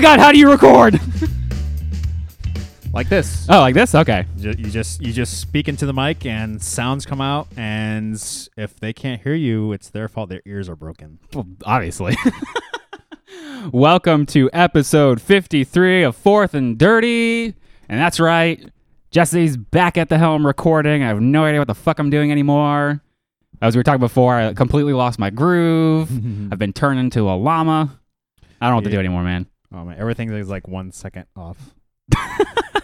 god, how do you record? like this. oh, like this? Okay. Ju- You just you just speak into the mic and sounds come out, and if they can't hear you, it's their fault. Their ears are broken. Well, obviously. Welcome to episode 53 of Fourth and Dirty. And that's right. Jesse's back at the helm recording. I have no idea what the fuck I'm doing anymore. As we were talking before, I completely lost my groove. I've been turned into a llama. I don't know what to do anymore, man. Oh man, everything is like one second off.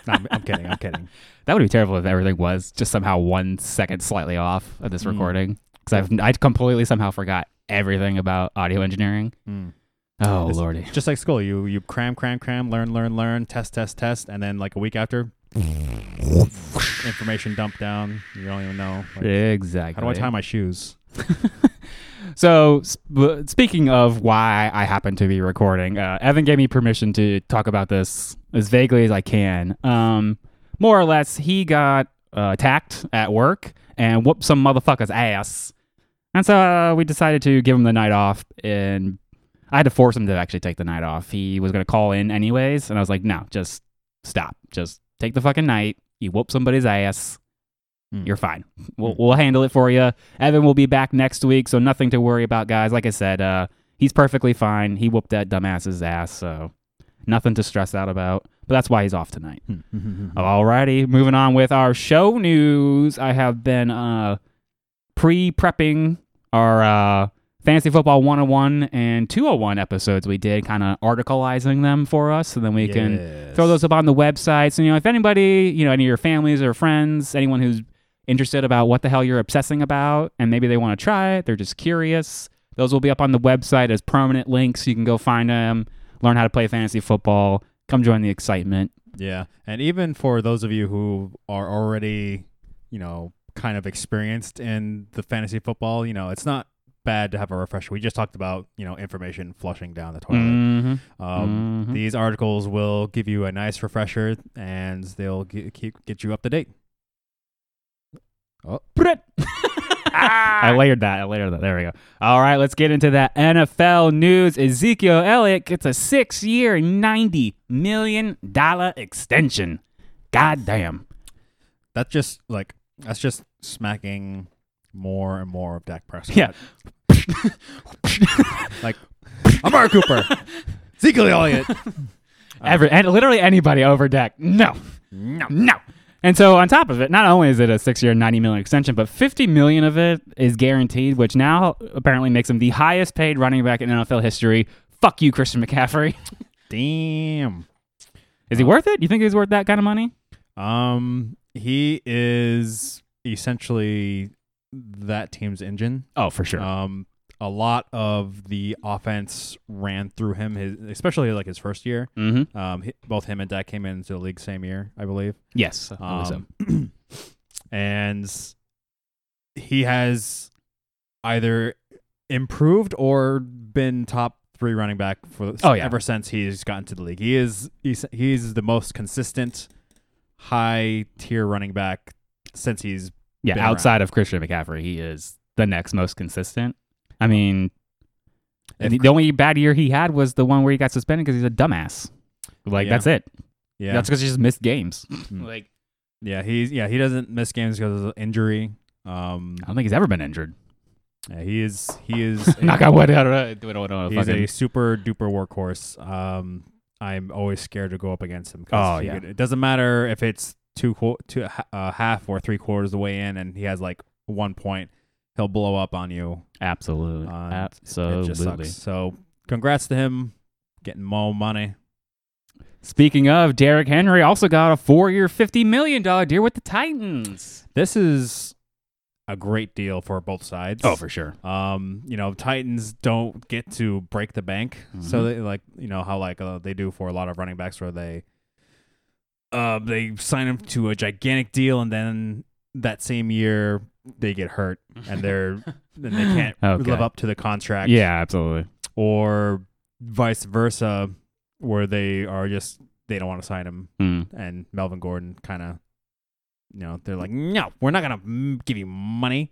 No, I'm, I'm kidding. I'm kidding. That would be terrible if everything was just somehow one second slightly off of this Mm. recording. Because I've I completely somehow forgot everything about audio engineering. Mm. Oh It's- lordy. Just like school, you you cram, cram, cram, learn, learn, learn, test, test, test, and then like a week after, information dump down. You don't even know. Like, Exactly. how do I tie my shoes? So, sp- speaking of why I happen to be recording, uh, Evan gave me permission to talk about this as vaguely as I can. Um, more or less, he got uh, attacked at work and whooped some motherfucker's ass. And so uh, we decided to give him the night off, and I had to force him to actually take the night off. He was going to call in anyways, and I was like, no, just stop. Just take the fucking night. You whoop somebody's ass. Hmm. You're fine. We'll, Hmm. we'll handle it for you. Evan will be back next week, so nothing to worry about, guys. Like I said, uh, he's perfectly fine. He whooped that dumbass's ass, so nothing to stress out about. But that's why he's off tonight. Alrighty, moving on with our show news. I have been uh, pre-prepping our uh, Fantasy Football 101 and 201 episodes we did, kind of articleizing them for us, so then we can throw those up on the website. So, you know, if anybody, you know, any of your families or friends, anyone who's interested about what the hell you're obsessing about and maybe they want to try it, they're just curious, those will be up on the website as permanent links. You can go find them, learn how to play fantasy football, come join the excitement. Yeah, and even for those of you who are already, you know, kind of experienced in the fantasy football, you know, it's not bad to have a refresher. We just talked about, you know, information flushing down the toilet. Mm-hmm. Um, Mhm. These articles will give you a nice refresher, and they'll ge- keep get you up to date. Oh, ah. I layered that. I layered that. There we go. All right, let's get into that NFL news. Ezekiel Elliott gets a six-year, ninety million dollar extension. God damn. that's just like that's just smacking more and more of Dak Prescott. Yeah. like Amari Cooper, Ezekiel Elliott. Every and literally anybody over Dak. No. No. No. And so on top of it, not only is it a six-year, ninety million extension, but fifty million of it is guaranteed, which now apparently makes him the highest-paid running back in NFL history. Fuck you, Christian McCaffrey. Damn. Is he worth it? You think he's worth that kind of money? Um, he is essentially that team's engine. Oh, for sure. Um, a lot of the offense ran through him. His, especially like his first year. mm-hmm. Um, he, both him and Dak came into the league same year, I believe. Yes. I believe so. Um, and he has either improved or been top three running back for Oh, yeah. ever since he's gotten to the league. He is he's, he's the most consistent high tier running back since he's Yeah, outside of Christian McCaffrey, he is the next most consistent. I mean, the, the only bad year he had was the one where he got suspended because he's a dumbass. Like Yeah. that's it. yeah That's because he just missed games. Mm. like yeah he's yeah he doesn't miss games because of injury. Um, I don't think he's ever been injured. yeah, he is he is a- Knock on wood. I don't know. I don't know. He's a super duper workhorse. Um, I'm always scared to go up against him. 'cause Oh, yeah. could- it doesn't matter if it's two two uh, half or three quarters of the way in, and he has like one point. He'll blow up on you. Absolutely. Uh, Absolutely. It just sucks. So, congrats to him getting more money. Speaking of, Derrick Henry also got a four-year, fifty million dollar deal with the Titans. This is a great deal for both sides. Oh, for sure. Um, you know, Titans don't get to break the bank, so Mhm. they like you know how like uh, they do for a lot of running backs where they uh they sign them to a gigantic deal and then that same year they get hurt and they're and they can't Okay. live up to the contract. Yeah, absolutely. or vice versa, where they are just they don't want to sign him Mm. and Melvin Gordon kind of, you know, they're like, no, we're not gonna mm, give you money.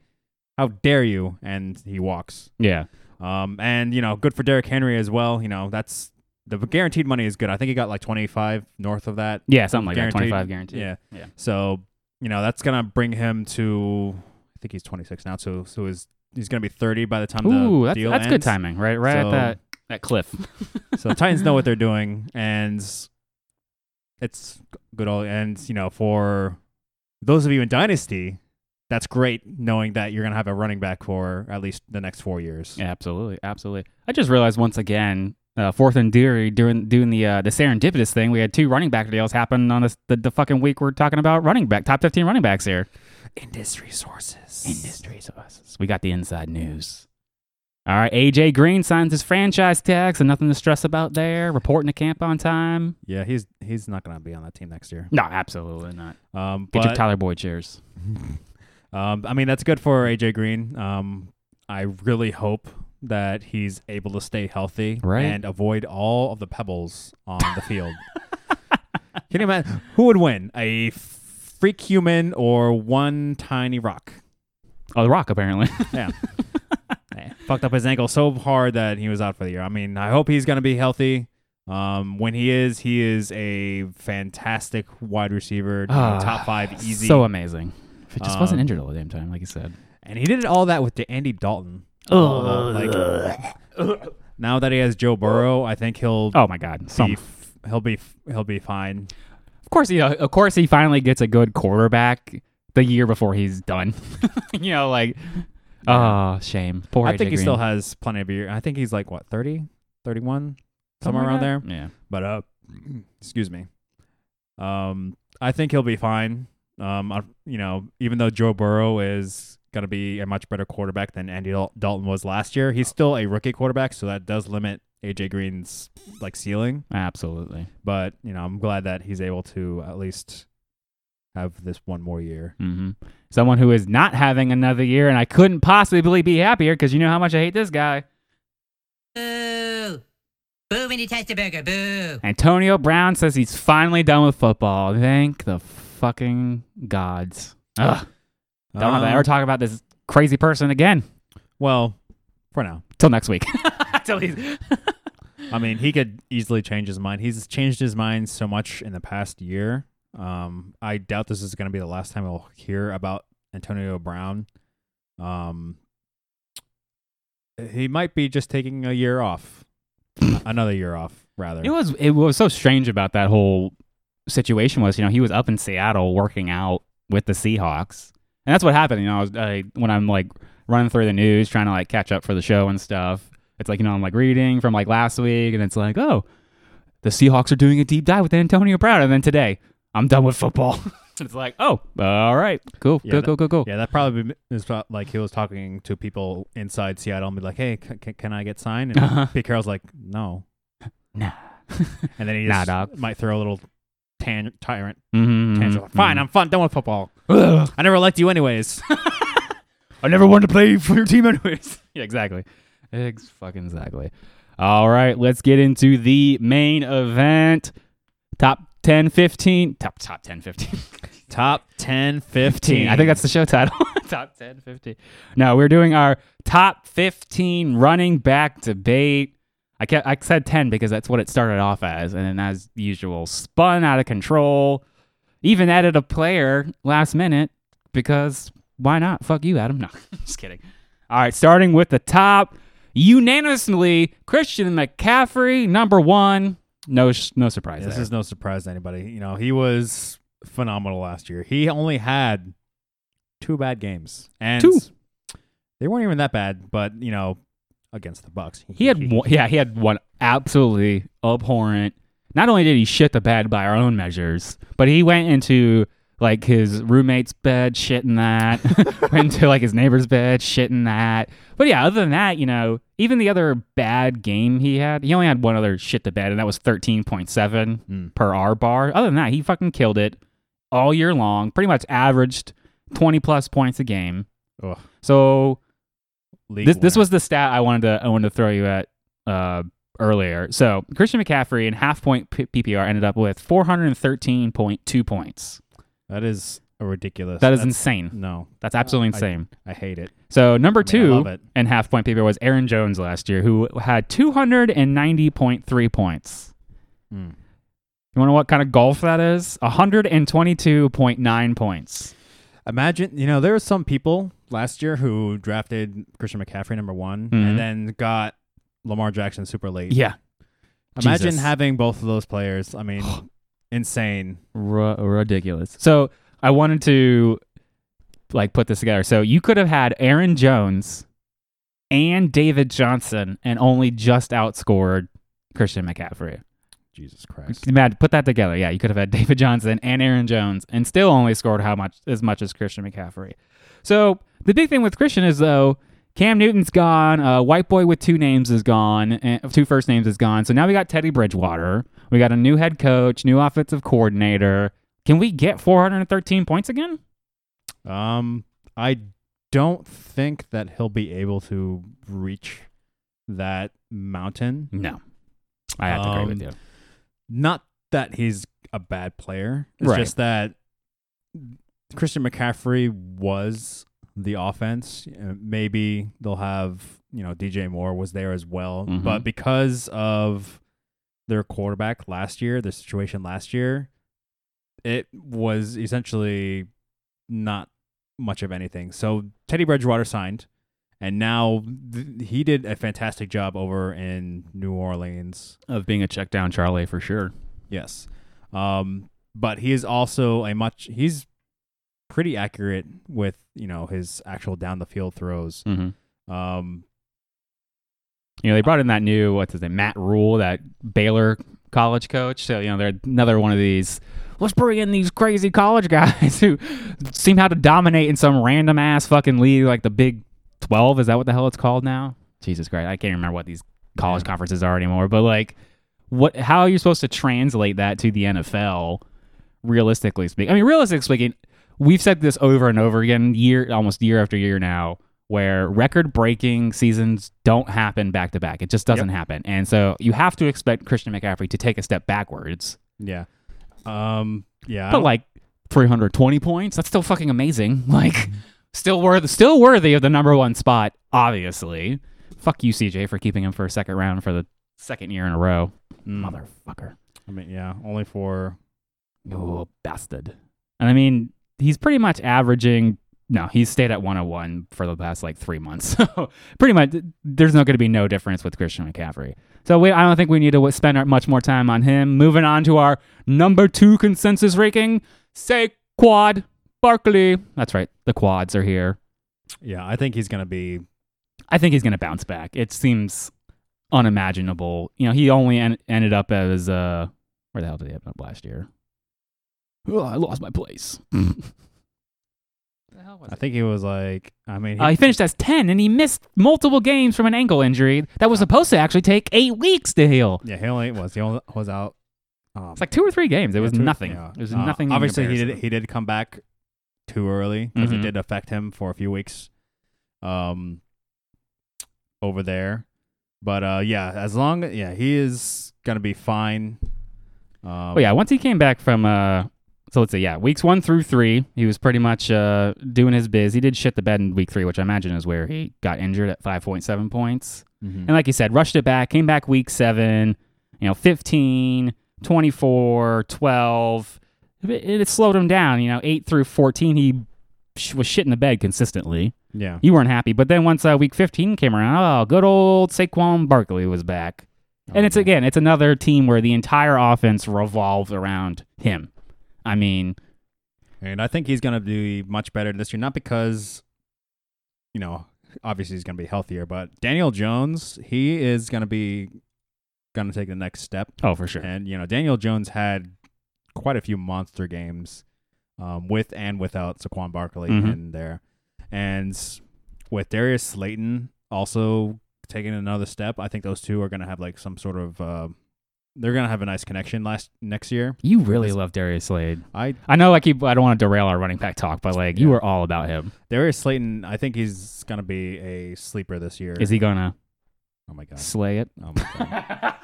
How dare you? And he walks. Yeah. Um, and you know, good for Derrick Henry as well. You know, that's the guaranteed money is good. I think he got like 25 north of that. Yeah, something like Guaranteed. that. Twenty five guaranteed. Yeah. Yeah. So, you know, that's going to bring him to I think he's 26 now, so so his he's going to be 30 by the time Ooh, the that's deal that's good timing. Right, right So- at that that cliff. So the Titans know what they're doing, and it's good. All and you know, for those of you in Dynasty, that's great knowing that you're gonna have a running back for at least the next four years. Yeah, absolutely, absolutely. I just realized once again, uh, fourth and Dirty doing doing the uh, the serendipitous thing. We had two running back deals happen on this, the the fucking week we're talking about running back top fifteen running backs here. Industry sources. Industry sources. We got the inside news. All right, AJ Green signs his franchise tag, so nothing to stress about there. Reporting to camp on time. Yeah, he's he's not gonna be on that team next year. No, absolutely not. Um, Get your Tyler Boyd cheers. um, I mean that's good for AJ Green. Um, I really hope that he's able to stay healthy Right. and avoid all of the pebbles on the field. Can you imagine who would win, a freak human or one tiny rock? Oh, The Rock apparently. Yeah. Eh, Fucked up his ankle so hard that he was out for the year. I mean, I hope he's going to be healthy. Um, when he is, he is a fantastic wide receiver, Ah, top five, easy. So amazing. If it just wasn't Um, injured all the damn time, like you said. and he did all that with the Andy Dalton. Although, like, now that he has Joe Burrow, I think he'll Oh my God. Be f- he'll be f- he'll be fine. of course, you know, of course, he finally gets a good quarterback the year before he's done. you know, like, oh, shame. Poor I AJ think he Green. still has plenty of year. I think he's like what 30, 31, somewhere Something around there. Yeah. But uh, excuse me. Um, I think he'll be fine. Um, I, you know, even though Joe Burrow is gonna be a much better quarterback than Andy Dal- Dalton was last year, he's still a rookie quarterback, so that does limit AJ Green's like ceiling. Absolutely. But you know, I'm glad that he's able to at least have this one more year. hmm Someone who is not having another year, and I couldn't possibly be happier because you know how much I hate this guy. Boo! Boo, Vinny Testerberger, boo! Antonio Brown says he's finally done with football. Thank the fucking gods. Ugh. Don't have to ever talk about this crazy person again. Well, for now. Till next week. Till he's I mean, he could easily change his mind. He's changed his mind so much in the past year. Um, I doubt this is going to be the last time we'll hear about Antonio Brown. Um, he might be just taking a year off, another year off, rather. It was it was so strange about that whole situation was you know he was up in Seattle working out with the Seahawks and that's what happened you know I was, I, when I'm like running through the news trying to like catch up for the show and stuff it's like you know I'm like reading from like last week and it's like oh the Seahawks are doing a deep dive with Antonio Brown and then today I'm done with football it's like oh all right cool Yeah, cool that- cool cool cool yeah, that probably be- is like he was talking to people inside Seattle and be like, "Hey, c- c- can I get signed?" And Uh-huh. Pete Carroll's like, "No," nah and then he Nah, just dog. might throw a little tan- tyrant mm-hmm, tantrum. Fine, I'm fun, done with football. Ugh. I never liked you anyways. I never wanted to play for your team anyways. yeah, exactly. Ex- fucking exactly. All right, let's get into the main event. Top 10, 15. Top top 10, 15. Top 10, 15. 15. I think that's the show title. top 10, 15. No, we're doing our top 15 running back debate. I kept, I said 10 because that's what it started off as, and then as usual, spun out of control. Even added a player last minute because why not? Fuck you, Adam. No, just kidding. All right, starting with the top, unanimously, Christian McCaffrey, number one. No, no surprise. this is no surprise to anybody. You know, he was phenomenal last year. He only had two bad games. And Two. they weren't even that bad, but, you know, against the Bucks. He had one, yeah, he had one absolutely abhorrent. Not only did he shit the bed by our own measures, but he went into like his roommate's bed, shitting that. went into like his neighbor's bed, shitting that. But yeah, other than that, you know, even the other bad game he had, he only had one other shit the bed, and that was thirteen point seven Mm. per R bar. Other than that, he fucking killed it all year long. Pretty much averaged twenty plus points a game. Ugh. So League this this was the stat I wanted to I wanted to throw you at uh, earlier. So Christian McCaffrey in half point P- PPR ended up with 413.2 points. That is a ridiculous. That is That's- insane. No, That's absolutely I- insane. I hate it. So number I mean, two and half point PPR was Aaron Jones last year, who had 290.3 points. Mm. You want to know what kind of golf that is? 122.9 points. Imagine, you know, there were some people last year who drafted Christian McCaffrey number one Mhm. and then got Lamar Jackson super late. Yeah. Imagine Jesus. having both of those players. I mean, insane. R- ridiculous. So I wanted to like put this together. So you could have had Aaron Jones and David Johnson and only just outscored Christian McCaffrey. Jesus Christ. Imagine, put that together. Yeah, you could have had David Johnson and Aaron Jones and still only scored how much as much as Christian McCaffrey. So the big thing with Christian is though Cam Newton's gone, uh, white boy with two names is gone, and two first names is gone. So now we got Teddy Bridgewater. We got a new head coach, new offensive coordinator. Can we get 413 points again? Um, I don't think that he'll be able to reach that mountain. No, I have to agree with Um, you. Not that he's a bad player. It's Right. just that Christian McCaffrey was the offense. Uh, maybe they'll have, you know, DJ Moore was there as well. Mhm. But because of their quarterback last year, the situation last year, it was essentially not much of anything. So Teddy Bridgewater signed, and now th- he did a fantastic job over in New Orleans. Of being a check down Charlie for sure. Yes. Um, but he is also a much he's pretty accurate with, you know, his actual down the field throws. Mm-hmm. Um, You know, they brought in that new what's his name, Matt Rhule, that Baylor college coach. So you know, they're another one of these. Let's bring in these crazy college guys who seem how to dominate in some random ass fucking league like the Big Twelve. Is that what the hell it's called now? Jesus Christ, I can't remember what these college Yeah. conferences are anymore. But like, what? How are you supposed to translate that to the NFL? Realistically speaking, I mean, realistically speaking, we've said this over and over again, year almost year after year now, where record-breaking seasons don't happen back to back. It just doesn't happen, and so you have to expect Christian McCaffrey to take a step backwards. yeah. Um, yeah. But like 320 points, that's still fucking amazing. Like, still worth, still worthy of the number one spot. Obviously, fuck you, CJ, for keeping him for a second round for the second year in a row. Mm, Motherfucker. I mean, yeah, only for Oh, bastard. And I mean, he's pretty much averaging. No, he's stayed at 101 for the past like three months. So pretty much, there's not going to be no difference with Christian McCaffrey. So we, I don't think we need to spend much more time on him. Moving on to our number two consensus ranking, say quad Barkley. That's right, the quads are here. yeah. I think he's gonna be I think he's going to bounce back. It seems unimaginable. You know, he only en- ended up as uh, where the hell did he end up last year? Oh, I lost my place. the hell was I it? think he was like I mean Uh, he finished as 10 and he missed multiple games from an ankle injury that was supposed to actually take eight weeks to heal. yeah he only was he only was out. Um, It's like two or three games. It was two- nothing. yeah. It was Uh, nothing. in Obviously, he did comparison. he did come back too early because Mhm. it did affect him for a few weeks. Um, over there, but uh, yeah, as long yeah he is gonna be fine. Um, Oh yeah, once he came back from uh so let's say yeah, weeks 1 through 3, he was pretty much uh doing his biz. He did shit the bed in week 3, which I imagine is where he got injured at 5.7 points. mhm. And like you said, rushed it back, came back week 7, you know, 15, 24, 12. It, it slowed him down, you know, 8 through 14 he sh- was shit in the bed consistently. yeah, You weren't happy, but then once uh, week 15 came around, oh, good old Saquon Barkley was back. And it's Okay. again, it's another team where the entire offense revolves around him. I mean, And I think he's going to be much better this year, not because, you know, obviously he's going to be healthier, but Daniel Jones, he is going to be going to take the next step. oh for sure. And, you know, Daniel Jones had quite a few monster games um, with and without Saquon Barkley Mhm. in there. And with Darius Slayton also taking another step, I think those two are going to have like some sort of. Uh, they're gonna have a nice connection last next year. You really love Darius Slade. I I know I keep I don't want to derail our running back talk, but like you Yeah. were all about him. Darius Slayton, I think he's gonna be a sleeper this year. Is he gonna Oh my god! slay it? Oh my god!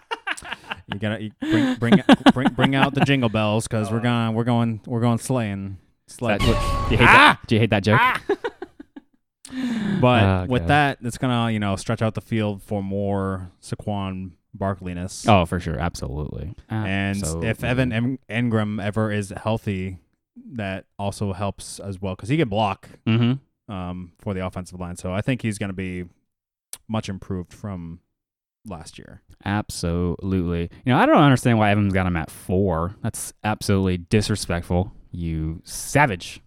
you gotta you bring bring bring bring out the jingle bells because we're gonna we're going we're going slaying. That- do, you hate Ah! that, do you hate that joke? but Oh, with that, it's gonna you know stretch out the field for more Saquon Barkleyness. Oh, for sure, absolutely. and if Evan Em- Engram ever is healthy, that also helps as well because he can block Mm-hmm. um, for the offensive line. So I think he's going to be much improved from last year. Absolutely. You know, I don't understand why Evans got him at four. That's absolutely disrespectful. You savage.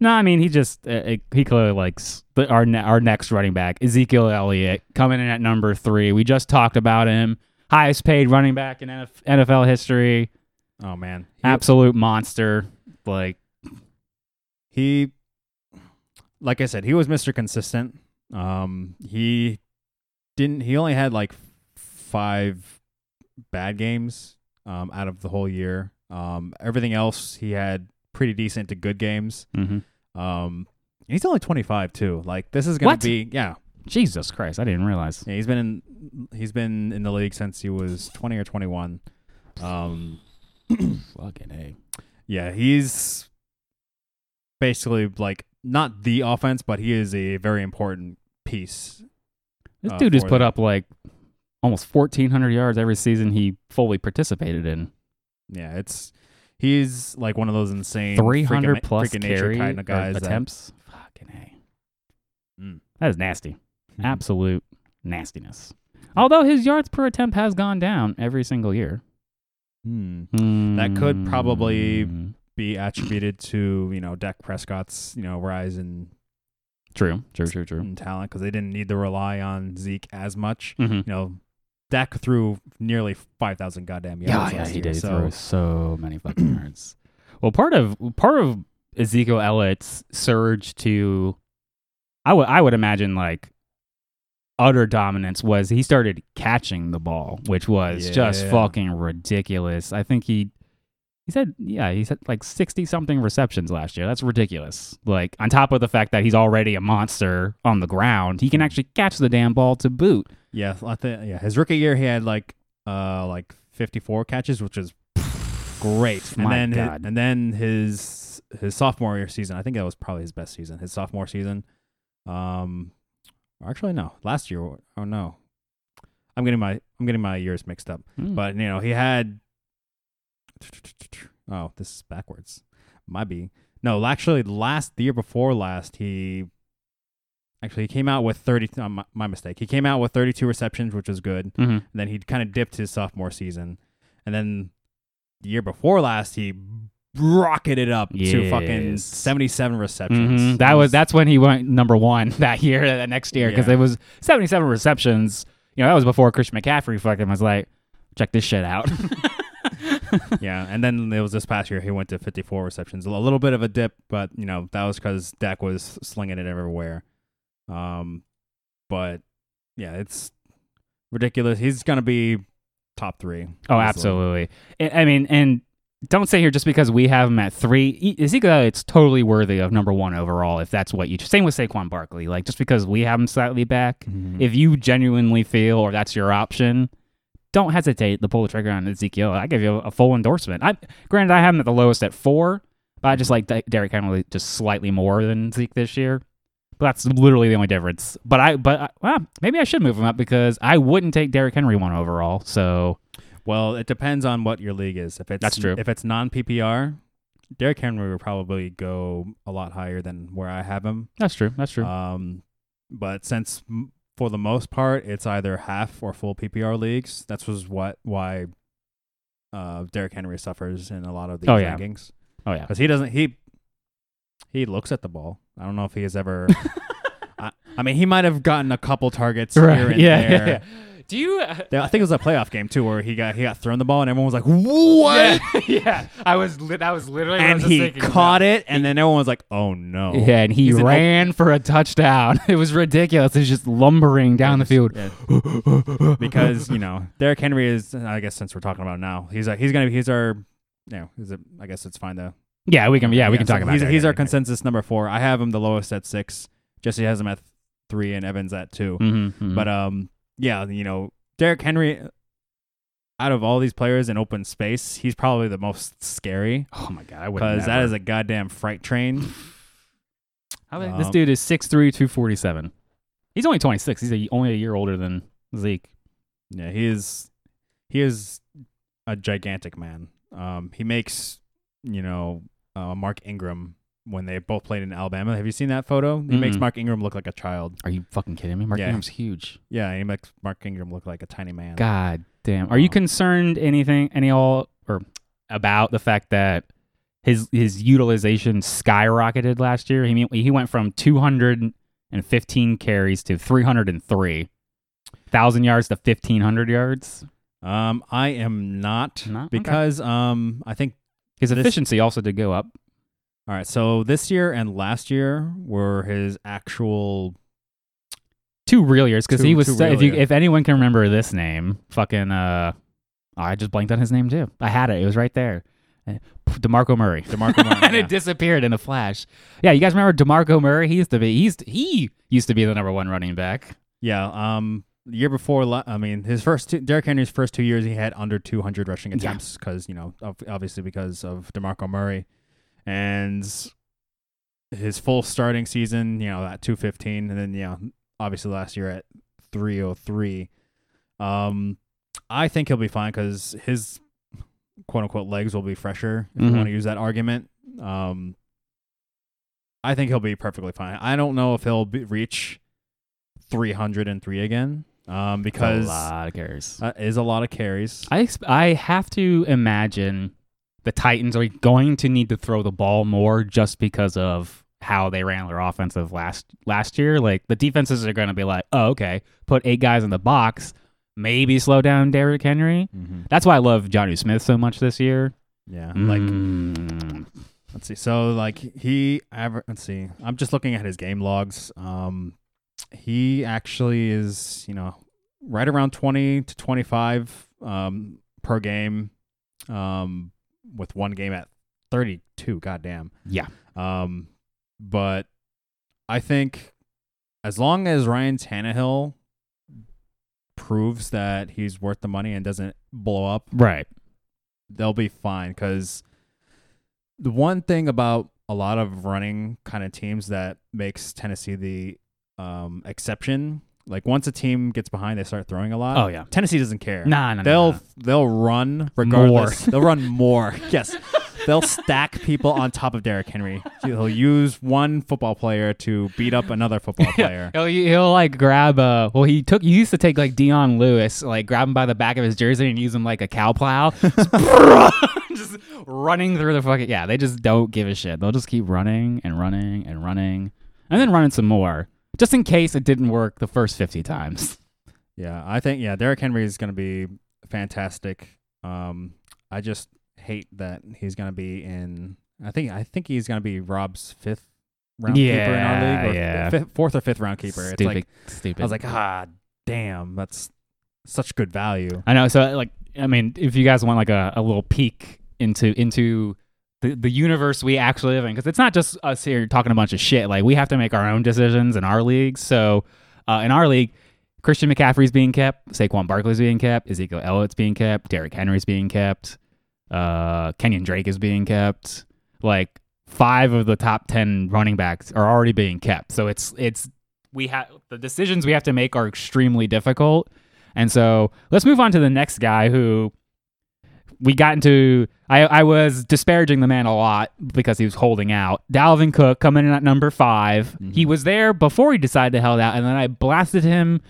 No, I mean he just uh, he clearly likes the, our ne- our next running back Ezekiel Elliott coming in at number three. We just talked about him, highest paid running back in NF- NFL history, oh man, he, absolute monster. Like he, like I said, he was Mister Consistent. Um, he didn't. He only had like five bad games um, out of the whole year. Um, everything else he had pretty decent to good games. mhm. Um, he's only 25 too. Like this is gonna What? be yeah. Jesus Christ, I didn't realize. Yeah, he's been in he's been in the league since he was 20 or 21. Um, Fucking a. yeah, he's basically like not the offense, but he is a very important piece. This Uh, dude has put them. up like almost fourteen hundred yards every season he fully participated in. Yeah, it's he's like one of those insane three hundred freaking- plus freaking carry kind of or guys. that- attempts. Fucking a. Mm. That is nasty. Absolute nastiness. Although his yards per attempt has gone down every single year. Hmm. That could probably- Mm, Be attributed to you know Dak Prescott's you know rise in, true. True. True. True. in talent because they didn't need to rely on Zeke as much. Mm-hmm. You know, Dak threw nearly five thousand goddamn yards. Yeah, yeah, he year, did So throw so many fucking yards. Well, part of part of Ezekiel Elliott's surge to, I would I would imagine like utter dominance was he started catching the ball, which was just fucking ridiculous. I think he he said yeah he said like sixty something receptions last year. That's ridiculous. Like on top of the fact that he's already a monster on the ground, he can hmm. actually catch the damn ball to boot. Yeah, I think yeah. His rookie year, he had like uh like fifty four catches, which is great. And My then God. His, and then his his sophomore year season, I think that was probably his best season. His sophomore season, um, actually no, last year. Oh no, I'm getting my I'm getting my years mixed up. Mm. But you know, he had. Oh, this is backwards. Might be no. Actually, last the year before last, he actually he came out with thirty. Uh, my, my mistake. He came out with thirty-two receptions, which was good. Mhm. And then he kind of dipped his sophomore season, and then the year before last, he rocketed up to fucking seventy-seven receptions. Mhm. That was that's when he went number one that year, that next year, because Yeah. it was seventy-seven receptions. You know, that was before Christian McCaffrey fucking was like, check this shit out. yeah. And then it was this past year he went to fifty-four receptions, a little bit of a dip, but you know that was because Dak was slinging it everywhere. Um, but yeah, it's ridiculous. He's gonna be top three. oh, easily. absolutely. I mean, and don't say here just because we have him at three. Ezekiel, it's totally worthy of number one overall if that's what you. Same with Saquon Barkley. Like just because we have him slightly back, Mhm. if you genuinely feel or that's your option, don't hesitate to pull the trigger on Ezekiel. I give you a, full endorsement. I granted I have him at the lowest at four, but I just like De- Derrick Henry just slightly more than Zeke this year. But that's literally the only difference. But I but I, well, maybe I should move him up because I wouldn't take Derrick Henry one overall. So Well, it depends on what your league is. If it's That's true. If it's non PPR, Derrick Henry would probably go a lot higher than where I have him. that's true. That's true. Um, but since for the most part it's either half or full PPR leagues, that's was what why uh Derrick Henry suffers in a lot of these Oh, yeah. rankings oh yeah. because he doesn't he he looks at the ball. I don't know if he has ever. I, I mean, he might have gotten a couple targets here and yeah, there. yeah, yeah. Do you? Uh, I think it was a playoff game too, where he got he got thrown the ball and everyone was like, "What?" yeah, yeah. I was. Li- that was literally. what I and was he thinking caught about. it, and then everyone was like, "Oh no!" Yeah, and he He's an ran for a touchdown. It was ridiculous. He's just lumbering down the field. Yeah. because you know Derrick Henry is. I guess since we're talking about now, he's a, he's gonna be he's our. You know, he's a, I guess it's fine to. Yeah, we can. Yeah, we can so talk about. He's, he's our consensus number four. I have him the lowest at six. Jesse has him at three, and Evans at 2 Mhm, mhm. But um, yeah, you know, Derrick Henry. out of all these players in open space, he's probably the most scary Oh my god, because that is a goddamn freight train. this Um, dude is 6'3", 247. He's only 26. He's a, only a year older than Zeke. Yeah, he is. He is a gigantic man. Um, he makes you know uh, Mark Ingram when they both played in Alabama. Have you seen that photo? He makes Mm-mm. Mark Ingram look like a child. Are you fucking kidding me? Mark Yeah. Ingram's huge. Yeah, he makes Mark Ingram look like a tiny man. God damn. Are you Um, concerned anything any all or about the fact that his his utilization skyrocketed last year? He he went from 215 carries to 303. 1000 yards to 1500 yards. Um, I am not Not? Okay. because um, I think His This- efficiency also did go up. all right. So this year and last year were his actual. Two real years because he was real if you if anyone can remember this name, fucking uh oh, I just blanked on his name too. I had it. It was right there. Uh, DeMarco Murray. DeMarco Murray, and yeah. it disappeared in a flash. Yeah, you guys remember DeMarco Murray? He used to be he's he used to be the number 1 running back. Yeah. Um, the year before, I mean, his first two, Derrick Henry's first two years, he had under 200 rushing attempts because you know, obviously because of Demarco Murray, and his full starting season, you know, at 215, and then you know, obviously last year at 303. Um, I think he'll be fine because his quote unquote legs will be fresher if you Mhm. want to use that argument. Um, I think he'll be perfectly fine. I don't know if he'll be, reach 303 again um, because a lot of carries. is a lot of carries. I exp- I have to imagine the Titans are going to need to throw the ball more just because of how they ran their offensive last last year. Like the defenses are going to be like, "Oh, okay, put eight guys in the box, maybe slow down Derrick Henry." Mm-hmm. That's why I love Jonnu Smith so much this year. Yeah, like Mm. let's see. So like he aver- let's see. I'm just looking at his game logs. Um, he actually is you know right around 20 to 25 um per game. Um, with one game at 32. Goddamn. yeah, Um, but I think as long as Ryan Tannehill proves that he's worth the money and doesn't blow up, right. they'll be fine. Because the one thing about a lot of running kind of teams that makes Tennessee the um, exception, like once a team gets behind, they start throwing a lot. Oh yeah, Tennessee doesn't care. nah, nah, They'll nah. they'll run regardless. they'll run more. Yes. They'll stack people on top of Derrick Henry. He'll use one football player to beat up another football player. He'll, he'll like grab uh well he took he used to take like Dion Lewis like grab him by the back of his jersey and use him like a cow plow just running through the fucking yeah they just don't give a shit they'll just keep running and running and running and then running some more just in case it didn't work the first 50 times Yeah, I think yeah, Derrick Henry is going to be fantastic. Um, I just hate that he's going to be in. I think I think he's going to be Rob's fifth round keeper in our league, or Yeah, yeah. fifth, fourth or fifth round keeper. It's stupid like stupid I was like, ah, damn, that's such good value. I know. So like, I mean, if you guys want like a, a little peek into into the, the universe we actually live in, because it's not just us here talking a bunch of shit. Like we have to make our own decisions in our league. So uh, in our league, Christian McCaffrey's being kept, Saquon Barkley's being kept, Ezekiel Elliott's being kept, Derrick Henry's being kept, uh, Kenyon Drake is being kept. Like five of the top ten running backs are already being kept. So it's it's we have the decisions we have to make are extremely difficult. And so let's move on to the next guy who we got into. I, I was disparaging the man a lot because he was holding out. Dalvin Cook coming in at number 5 Mhm. He was there before he decided to hold out, and then I blasted him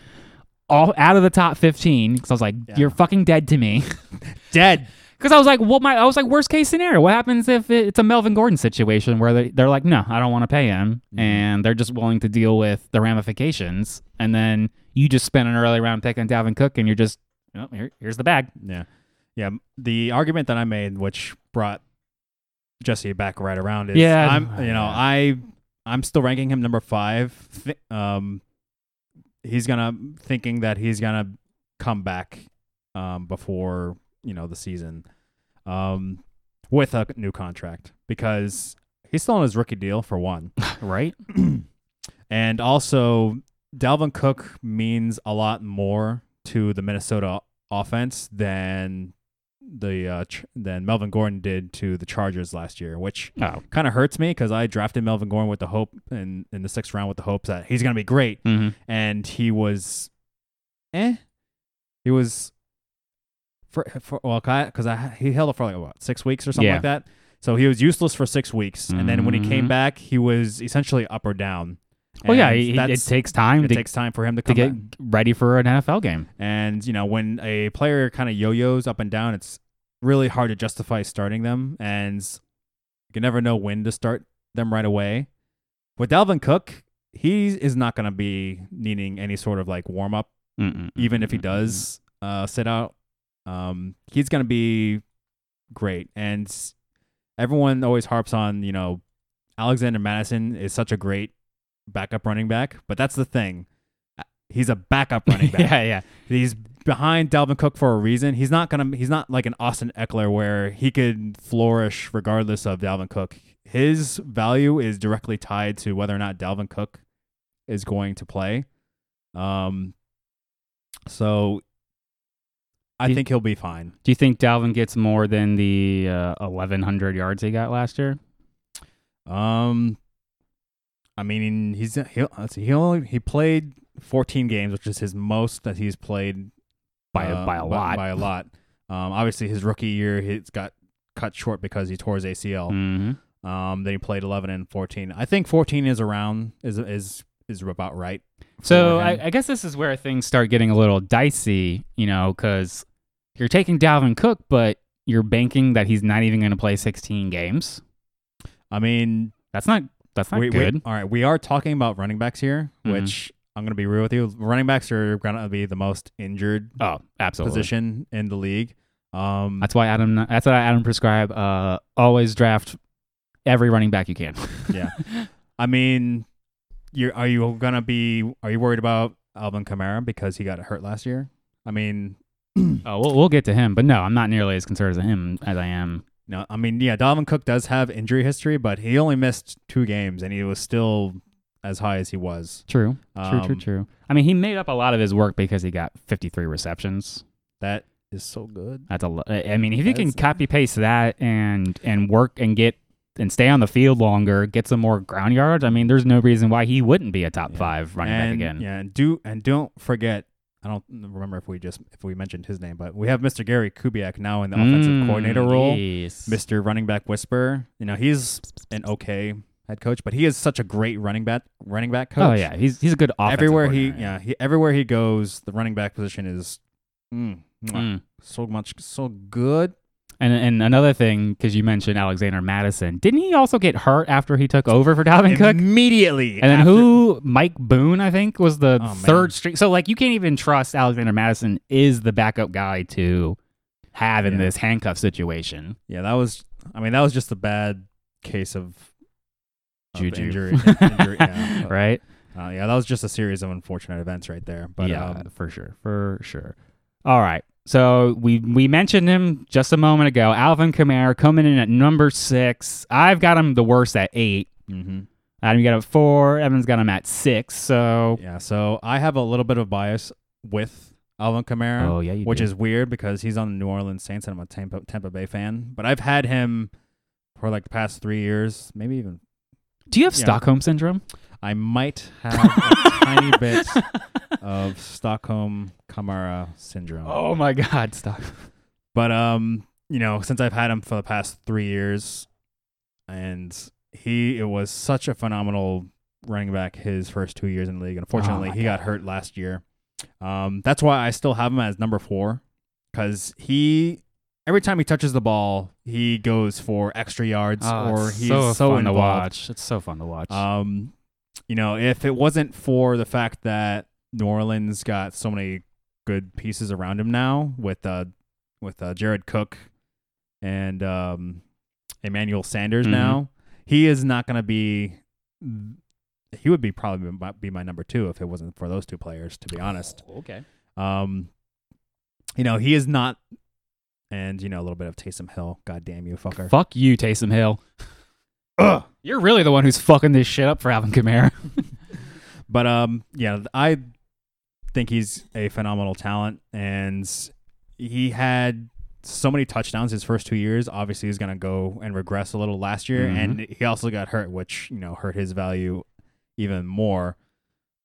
all out of the top 15 because I was like, Yeah. "You're fucking dead to me." Dead. Because I was like, "What my?" I was like, "Worst case scenario, what happens if it, it's a Melvin Gordon situation where they, they're like, no, I don't want to pay him, Mhm. and they're just willing to deal with the ramifications, and then you just spend an early round pick on Dalvin Cook, and you're just, oh, here, here's the bag." Yeah. Yeah. The argument that I made, which brought Jesse back right around, is Yeah. I'm you know, I I'm still ranking him number five. Th- um he's gonna thinking that he's gonna come back um before, you know, the season. Um with a new contract because he's still on his rookie deal for one. right? and also Dalvin Cook means a lot more to the Minnesota offense than the uh, ch- than Melvin Gordon did to the Chargers last year, which Oh. kind of hurts me because I drafted Melvin Gordon with the hope in in the sixth round with the hopes that he's gonna be great, Mm-hmm. and he was, eh, he was for for well because I he held it for like what six weeks or something Yeah. like that. So he was useless for six weeks, and then when he came Mhm. back, he was essentially up or down. Well, yeah, And he- it takes time it to, takes time for him to to get ready for an NFL game. And you know, when a player kind of yo-yos up and down, it's really hard to justify starting them, and you can never know when to start them right away. With Dalvin Cook, he is not going to be needing any sort of like warm up, even if he does uh, sit out. Um, he's going to be great, and everyone always harps on you know Alexander Mattison is such a great backup running back, but that's the thing. He's a backup running back. yeah, yeah. He's behind Dalvin Cook for a reason. He's not gonna. He's not like an Austin Ekeler where he could flourish regardless of Dalvin Cook. His value is directly tied to whether or not Dalvin Cook is going to play. Um. So, I Do think he'll be fine. Do you think Dalvin gets more than the uh, 1,100 yards he got last year? Um. I mean, he's he let's see, he only he played 14 games, which is his most that he's played By a- uh, by a lot. By a lot. Um, obviously, his rookie year, he's got cut short because he tore his ACL. Mm-hmm. Um, then he played 11 and 14. I think 14 is around is is is about right. So. I, I guess this is where things start getting a little dicey, you know, because you're taking Dalvin Cook, but you're banking that he's not even going to play 16 games. I mean, That's not that's not we, we- good. all right, we are talking about running backs here, Mhm. which I'm going to be real with you. Running backs are going to be the most injured oh, absolutely. position in the league. Um, That's why Adam. That's why Adam prescribe. Uh, always draft every running back you can. yeah. I mean, you are you gonna be? Are you worried about Alvin Kamara because he got hurt last year? I mean, oh, we'll, we'll get to him, but no, I'm not nearly as concerned as him as I am. No. I mean, yeah, Dalvin Cook does have injury history, but he only missed two games, and he was still as high as he was. True, true, true, Um, true. I mean, he made up a lot of his work because he got 53 receptions. That is so good. That's a. lo- I mean, if you can copy paste that and and work and get and stay on the field longer, get some more ground yards. I mean, there's no reason why he wouldn't be a top Yeah. five running and, back again. Yeah, and do and don't forget. I don't remember if we just if we mentioned his name, but we have Mr. Gary Kubiak now in the offensive Mm, coordinator role. yes. Mr. Running Back Whisper. You know, he's an okay head coach, but he is such a great running back running back coach. Oh yeah, he's he's a good offensive everywhere he yeah he everywhere he goes, the running back position is mm, Mm. so much so good. And and another thing, because you mentioned Alexander Mattison, didn't he also get hurt after he took over for Dalvin Cook? Immediately, And then after- who? Mike Boone, I think, was the Oh, third string. So like, you can't even trust Alexander Mattison is the backup guy to have in Yeah. this handcuff situation. Yeah, that was. I mean, that was just a bad case of, of Juju. injury. injury yeah. right? Uh, yeah, that was just a series of unfortunate events right there. But yeah, um, for sure, for sure. All right. So we we mentioned him just a moment ago. Alvin Kamara coming in at number six. I've got him the worst at eight. mhm. Adam, you got him at four. Evan's got him at six. So yeah. So I have a little bit of bias with Alvin Kamara. oh yeah, you which do. is weird because he's on the New Orleans Saints and I'm a Tampa, Tampa Bay fan. But I've had him for like the past three years, maybe even. Do you have yeah. Stockholm syndrome? I might have a tiny bit of Stockholm Kamara syndrome. Oh my God, Stock. But um, you know, since I've had him for the past three years, and he it was such a phenomenal running back his first two years in the league. Unfortunately, Oh he got hurt last year. Um, that's why I still have him as number four, because he every time he touches the ball, he goes for extra yards, or he's so, so, fun to watch. It's so fun to watch. Um, you know, if it wasn't for the fact that New Orleans got so many good pieces around him now with uh with uh, Jared Cook and um Emmanuel Sanders Mhm. now, he is not going to be he would be probably be my number 2 if it wasn't for those two players to be honest. okay. Um you know, he is not and you know a little bit of Taysom Hill, god damn you fucker. Fuck you, Taysom Hill. Ugh. You're really the one who's fucking this shit up for Alvin Kamara. But um, yeah, I think he's a phenomenal talent, and he had so many touchdowns his first two years. Obviously, he's gonna go and regress a little last year, Mhm. and he also got hurt, which you know hurt his value even more.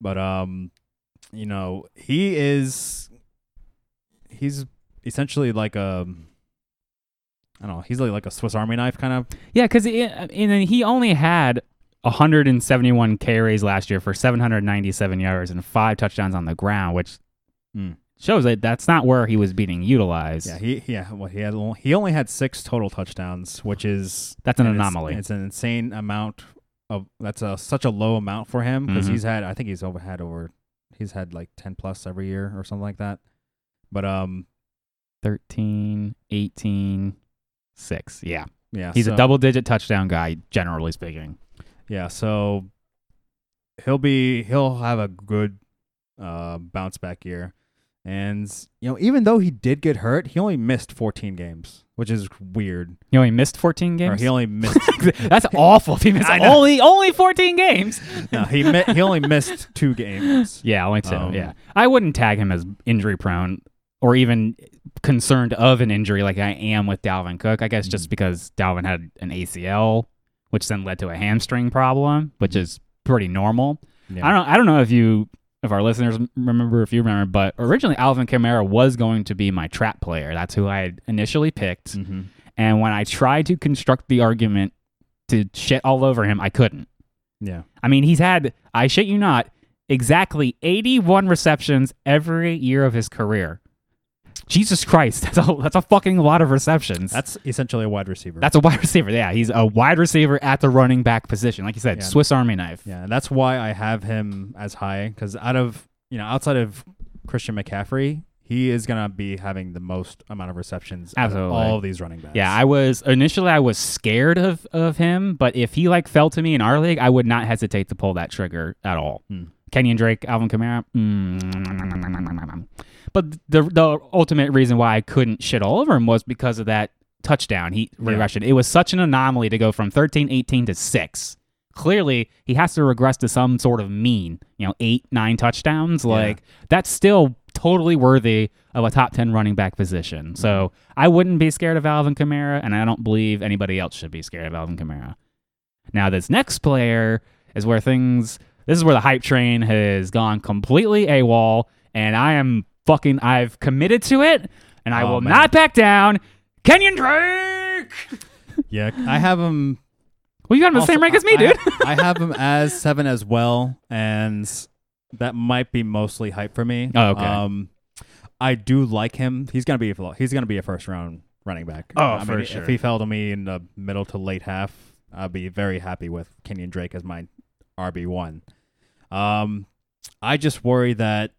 But um, you know, he is he's essentially like a I don't know. He's like, like a Swiss Army knife kind of. Yeah, because and then he only had 171 carries last year for 797 yards and five touchdowns on the ground, which Hmm. shows that that's not where he was being utilized. Yeah, he yeah. Well, he had only- he only had six total touchdowns, which is That's an and it's- anomaly. It's, an insane amount of that's a such a low amount for him because Mhm. he's had I think he's over had over he's had like ten plus every year or something like that. But um 13, 18, 6. Yeah. yeah, He's so- a double digit touchdown guy, generally speaking. Yeah, so he'll be he'll have a good uh, bounce back year, and you know even though he did get hurt, he only missed 14 games, which is weird. He only missed 14 Or games. he only missed That's awful. If he missed only only 14 games. no, he mi- he only missed two games. Yeah, only two. Um, yeah, I wouldn't tag him as injury prone or even concerned of an injury like I am with Dalvin Cook. I guess just Mhm. because Dalvin had an ACL, which then led to a hamstring problem, which is pretty normal. Yeah. I don't. I don't know if you, if our listeners remember, if you remember, but originally Alvin Kamara was going to be my trap player. That's who I had initially picked. Mhm. And when I tried to construct the argument to shit all over him, I couldn't. Yeah. I mean, he's had, I shit you not, exactly 81 receptions every year of his career. Jesus Christ, that's a that's a fucking lot of receptions. That's essentially a wide receiver. that's a wide receiver. Yeah, he's a wide receiver at the running back position, like you said, Yeah. Swiss Army knife. yeah, and that's why I have him as high because out of you know outside of Christian McCaffrey, he is gonna be having the most amount of receptions out of Absolutely. all of these running backs. Yeah, I was initially I was scared of of him, but if he like fell to me in our league, I would not hesitate to pull that trigger at all. Hmm. Kenyon Drake, Alvin Kamara. Mm. But the the ultimate reason why I couldn't shit all over him was because of that touchdown he Yeah. regression. It was such an anomaly to go from 13, 18 to 6. Clearly, he has to regress to some sort of mean, you know, 8, 9 touchdowns. Yeah. Like that's still totally worthy of a top 10 running back position. So, I wouldn't be scared of Alvin Kamara and I don't believe anybody else should be scared of Alvin Kamara. Now, this next player is where things this is where the hype train has gone completely AWOL, and I am fucking I've committed to it, and I Oh, will man. not back down. Kenyon Drake. yeah, I have him. Well, you got him the same rank as me, I- dude. I have him as seven as well, and that might be mostly hype for me. Oh, okay. Um, I do like him. He's gonna be a, he's gonna be a first round running back. Oh, I for mean, sure. If he fell to me in the middle to late half, I'd be very happy with Kenyon Drake as my RB one. Um, I just worry that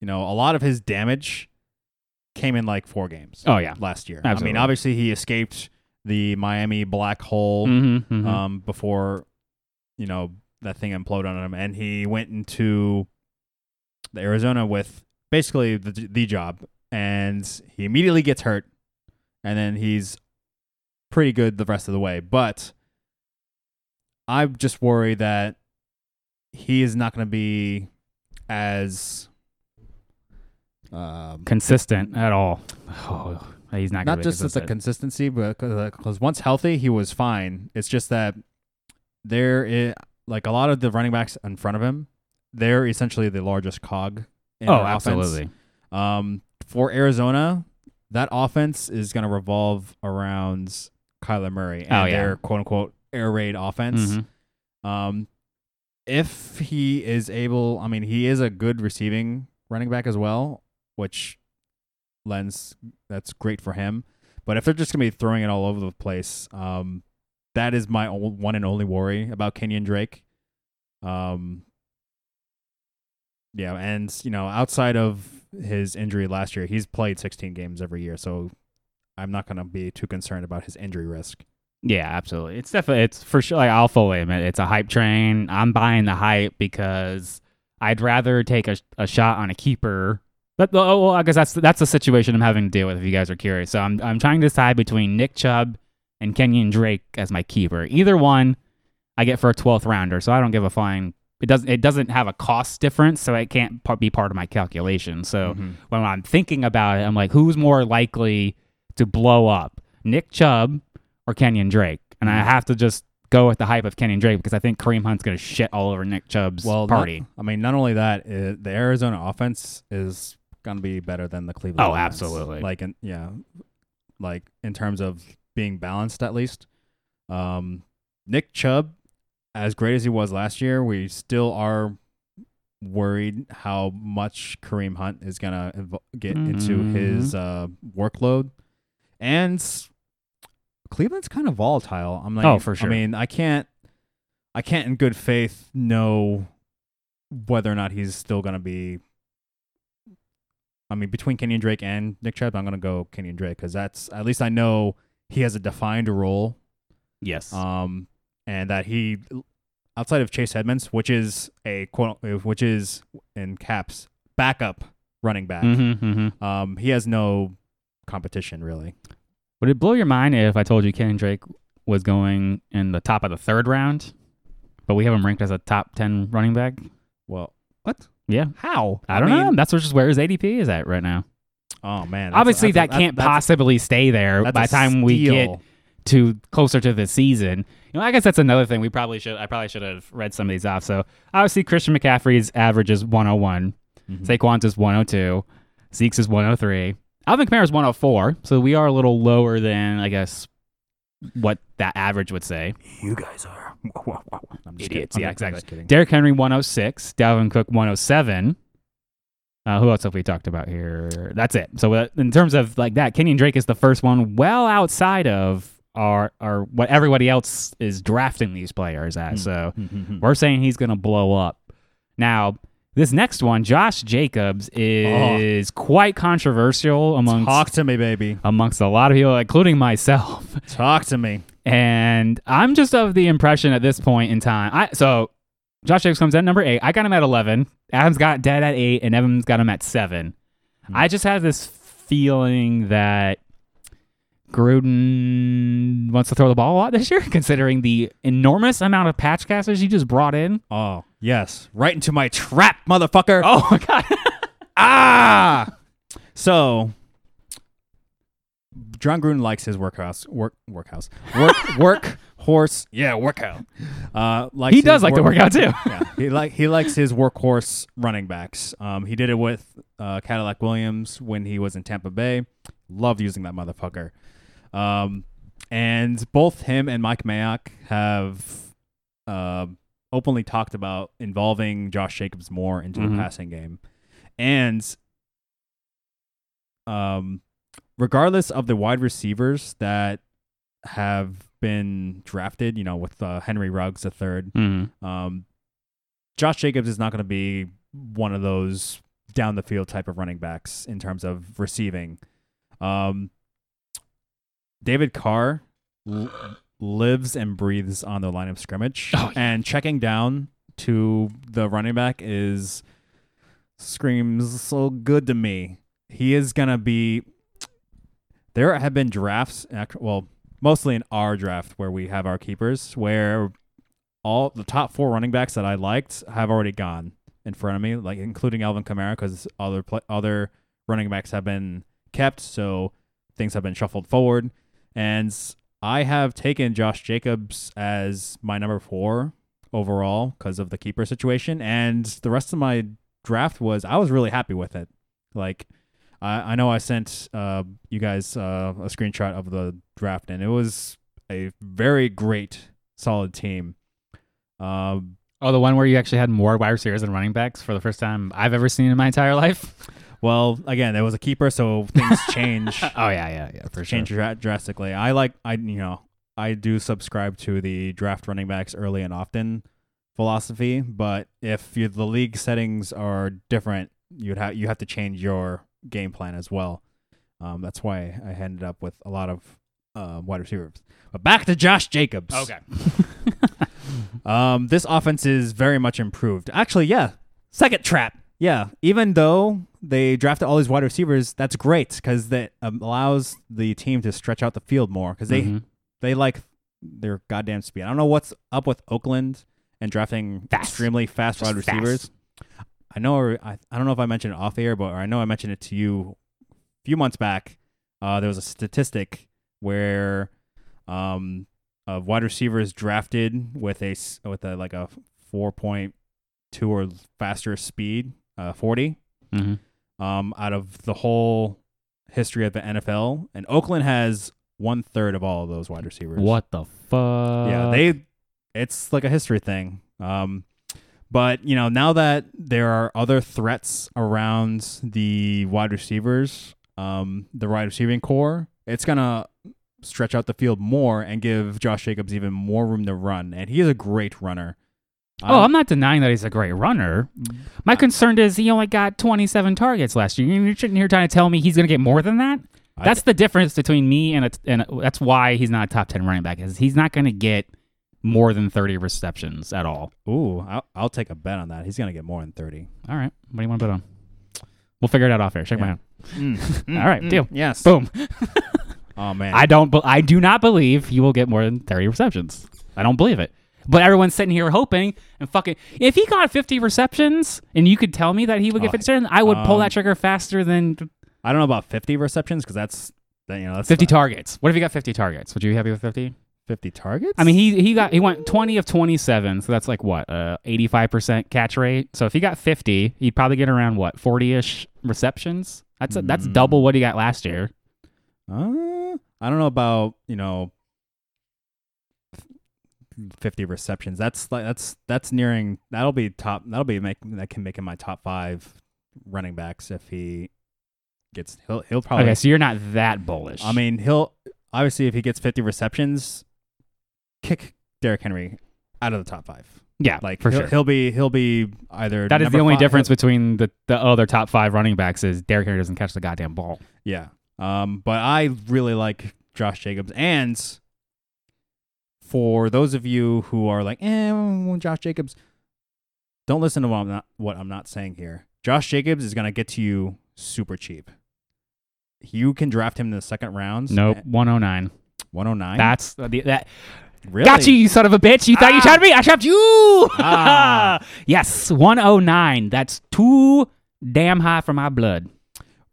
you know a lot of his damage came in like four games oh yeah. last year. I mean, obviously he escaped the Miami black hole Mm-hmm, mhm. um, before you know that thing imploded on him, and he went into the Arizona with basically the the job, and he immediately gets hurt, and then he's pretty good the rest of the way. But I just worry that he is not going to be as um, Consistent at all. Oh, he's not. not be just at the consistency, but because once healthy, he was fine. It's just that there is like a lot of the running backs in front of him, they're essentially the largest cog. In oh, absolutely. Um, for Arizona, that offense is going to revolve around Kyler Murray and Oh, yeah. their quote unquote air raid offense. Mhm. Um, if he is able, I mean, he is a good receiving running back as well, which lends that's great for him. But if they're just gonna be throwing it all over the place, um, that is my one and only worry about Kenyon Drake. Um, yeah, and you know, outside of his injury last year, he's played 16 games every year, so I'm not gonna be too concerned about his injury risk. Yeah, absolutely. It's definitely it's for sure. Like I'll fully admit, it's a hype train. I'm buying the hype because I'd rather take a, a shot on a keeper. But oh, well, I guess that's that's the situation I'm having to deal with. If you guys are curious, so I'm I'm trying to decide between Nick Chubb and Kenyon Drake as my keeper. Either one, I get for a 12th rounder, so I don't give a flying it doesn't it doesn't have a cost difference, so it can't be part of my calculation. So Mhm. when I'm thinking about it, I'm like, who's more likely to blow up, Nick Chubb or Kenyon Drake? And Mm-hmm. I have to just go with the hype of Kenyon Drake because I think Kareem Hunt's gonna shit all over Nick Chubb's well, not- party. I mean, not only that, uh the Arizona offense is gonna be better than the Cleveland. Oh, offense. absolutely. Like, in, yeah, like in terms of being balanced, at least. Um, Nick Chubb, as great as he was last year, we still are worried how much Kareem Hunt is gonna evo- get into his uh, workload, and Cleveland's kind of volatile. I'm like, Oh, for sure. I mean, I can't, I can't in good faith know whether or not he's still gonna be. I mean, between Kenyon Drake and Nick Chubb, I'm gonna go Kenyon Drake because that's at least I know he has a defined role Yes. um, and that he outside of Chase Edmonds, which is a quote, which is in caps backup running back. mm-hmm, mm-hmm. Um, he has no competition really. Would it blow your mind if I told you Kenyon Drake was going in the top of the third round, but we have him ranked as a top ten running back? Well, what? Yeah. How? I don't mean, know. That's just where his ADP is at right now. Oh man, Obviously, a- that can't that's- possibly stay there by the time we get to closer to the season. You know, I guess that's another thing we probably should. I probably should have read some of these off. So obviously, Christian McCaffrey's average is 101. Mhm. Saquon's is 102. Zeke's is 103. Alvin Kamara is 104. So we are a little lower than I guess what that average would say. You guys are I'm just Idiots. kidding. Yeah, I'm- exactly. just kidding. Derrick Henry 106. Dalvin Cook 107. Uh, who else have we talked about here? That's it. So uh, in terms of like that, Kenyon Drake is the first one well outside of our our what everybody else is drafting these players Hmm. at. So Mhm. we're saying he's going to blow up. Now, this next one, Josh Jacobs, is quite controversial amongst Talk to me, baby. amongst a lot of people, including myself. Talk to me. And I'm just of the impression at this point in time. I so Josh Jacobs comes at number eight. I got him at eleven. Adam's got dead at eight, and Evans got him at seven. Hmm. I just have this feeling that Gruden wants to throw the ball a lot this year, considering the enormous amount of pass catchers he just brought in. Oh yes, right into my trap, motherfucker. Oh my god! Ah. So, Jon Gruden likes his workhouse, work, workhouse, work, work horse. Yeah, workout. Uh, likes he does like to work- work out too. yeah, he like he likes his workhorse running backs. Um, he did it with uh, Cadillac Williams when he was in Tampa Bay. Love using that motherfucker. Um, and both him and Mike Mayock have uh, openly talked about involving Josh Jacobs more into Mhm. the passing game, and um, regardless of the wide receivers that have been drafted, you know, with uh, Henry Ruggs the third, Mhm. um, Josh Jacobs is not going to be one of those down the field type of running backs in terms of receiving. Um, David Carr l- mm. lives and breathes on the line of scrimmage, Oh, yeah. and checking down to the running back is screams so good to me. He is gonna be. There have been drafts, well, mostly in our draft where we have our keepers, where all the top four running backs that I liked have already gone in front of me, like including Alvin Kamara, because other pla other running backs have been kept, so things have been shuffled forward, and I have taken Josh Jacobs as my number four overall because of the keeper situation, and the rest of my draft was I was really happy with it. Like I, I know I sent uh, you guys uh, a screenshot of the draft, and it was a very great, solid team. Um, Oh, the one where you actually had more wide receivers than running backs for the first time I've ever seen in my entire life. Well, again, there was a keeper, so things change. oh yeah, yeah, yeah, for sure. change dra- drastically. I like I you know I do subscribe to the draft running backs early and often philosophy, but if you, the league settings are different, you'd have you have to change your game plan as well. Um, that's why I ended up with a lot of uh, wide receivers. But back to Josh Jacobs. Okay. Um, this offense is very much improved. Actually, yeah. Second trap. Yeah. Even though they drafted all these wide receivers, that's great because that um, allows the team to stretch out the field more because they Mhm. they like their goddamn speed. I don't know what's up with Oakland and drafting Fast. extremely fast Just wide receivers. I know, I, I don't know if I mentioned it off air, but or I know I mentioned it to you a few months back. Uh, there was a statistic where um, of wide receivers drafted with a with a like a four point two or faster speed, uh, forty Mm-hmm. um, out of the whole history of the NFL, and Oakland has one third of all of those wide receivers. What the fuck? Yeah, they. It's like a history thing. Um, but you know, now that there are other threats around the wide receivers, um, the wide receiving core, it's gonna stretch out the field more and give Josh Jacobs even more room to run. And he is a great runner. Oh, uh, I'm not denying that he's a great runner. My concern is he only got 27 targets last year. You're sitting here trying to tell me he's going to get more than that. That's the difference between me and a, and a, that's why he's not a top 10 running back. Is he's not going to get more than 30 receptions at all. Ooh, I'll, I'll take a bet on that. He's gonna get more than thirty. All right, what do you want to bet on? We'll figure it out off air. Shake my hand. All right, mm. deal. Yes. Boom. Oh man. I don't. be- I do not believe he will get more than 30 receptions. I don't believe it. But everyone's sitting here hoping and fucking. If he got 50 receptions and you could tell me that he would get Oh, 50 receptions, I would pull um, that trigger faster than I don't know about 50 receptions because that's that, you know that's 50 not- targets. What if he got 50 targets? Would you be happy with 50? 50 targets. I mean, he he got he went 20 of 27, so that's like what, uh, 85% catch rate. So if he got 50, he'd probably get around what, 40ish receptions. That's a, that's Mm. double what he got last year. Uh, I don't know about you know 50 receptions. That's like that's that's nearing. That'll be top. That'll be make that can make him my top five running backs if he gets. He'll he'll probably. Okay, so you're not that bullish. I mean, he'll obviously if he gets 50 receptions, kick Derrick Henry out of the top five. yeah, Like for he'll, sure. he'll be he'll be either That is the only five- difference between the, the other top five running backs is Derrick Henry doesn't catch the goddamn ball. Yeah. Um, but I really like Josh Jacobs. And for those of you who are like, eh, Josh Jacobs, don't listen to what I'm not what I'm not saying here. Josh Jacobs is gonna get to you super cheap. You can draft him in the second round. Nope, 109. 109. That's the, that. really Got you, you son of a bitch. You thought you Ah. trapped me? I trapped you. Ah. yes, 109. That's too damn high for my blood.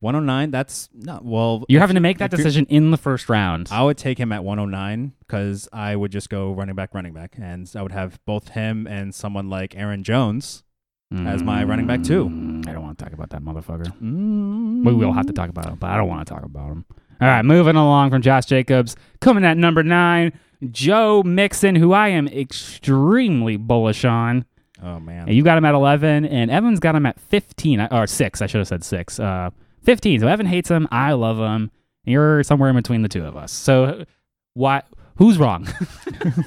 109. That's not well. You're having to make that decision in the first round. I would take him at 109 because I would just go running back, running back, and I would have both him and someone like Aaron Jones. as my running back, too. Mm, I don't want to talk about that motherfucker. Mm. We will have to talk about him, but I don't want to talk about him. All right, moving along from Josh Jacobs. Coming at number nine, Joe Mixon, who I am extremely bullish on. Oh man. And You got him at 11, and Evan's got him at 15, uh, or 6. I should have said 6. Uh, 15. So Evan hates him. I love him. You're somewhere in between the two of us. So why? Who's wrong?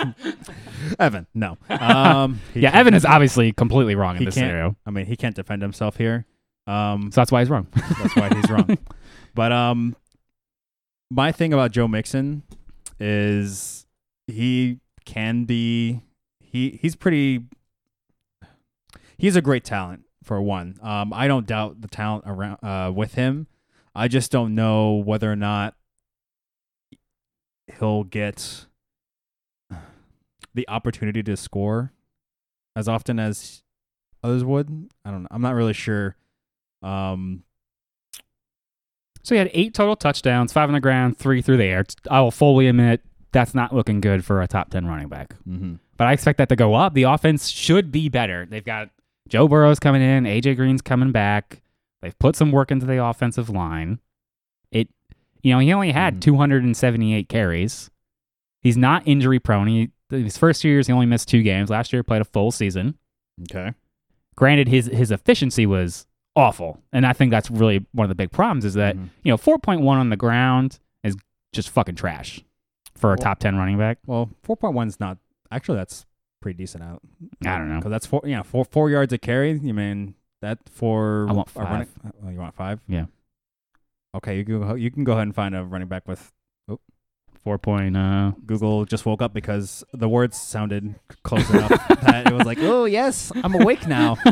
Evan, no. Um, yeah, Evan is obviously completely wrong in this scenario. I mean, he can't defend himself here. Um, So that's why he's wrong. that's why he's wrong. But um, my thing about Joe Mixon is he can be he he's pretty. He's a great talent for one. Um, I don't doubt the talent around uh with him. I just don't know whether or not he'll get the opportunity to score as often as others would. I don't know. I'm not really sure. Um, So he had eight total touchdowns, five on the ground, three through the air. I will fully admit that's not looking good for a top 10 running back. mm-hmm. But I expect that to go up. The offense should be better. They've got Joe Burrow's coming in, AJ Green's coming back. They've put some work into the offensive line. It, you know, he only had Mhm. 278 carries. He's not injury prone. He, his first two years, he only missed two games. Last year, he played a full season. Okay. Granted, his his efficiency was awful, and I think that's really one of the big problems is that Mhm. you know 4.1 on the ground is just fucking trash for a Well- top 10 running back. Well, four point one is not actually that's pretty decent out. I don't know. because that's four. Yeah, four four yards of carry. You mean that four? I want a running- five. oh, you want five? Yeah. Okay, you can go, you can go ahead and find a running back with 4. Point, uh, Google. Just woke up because the words sounded close enough that it was like, oh yes, I'm awake now.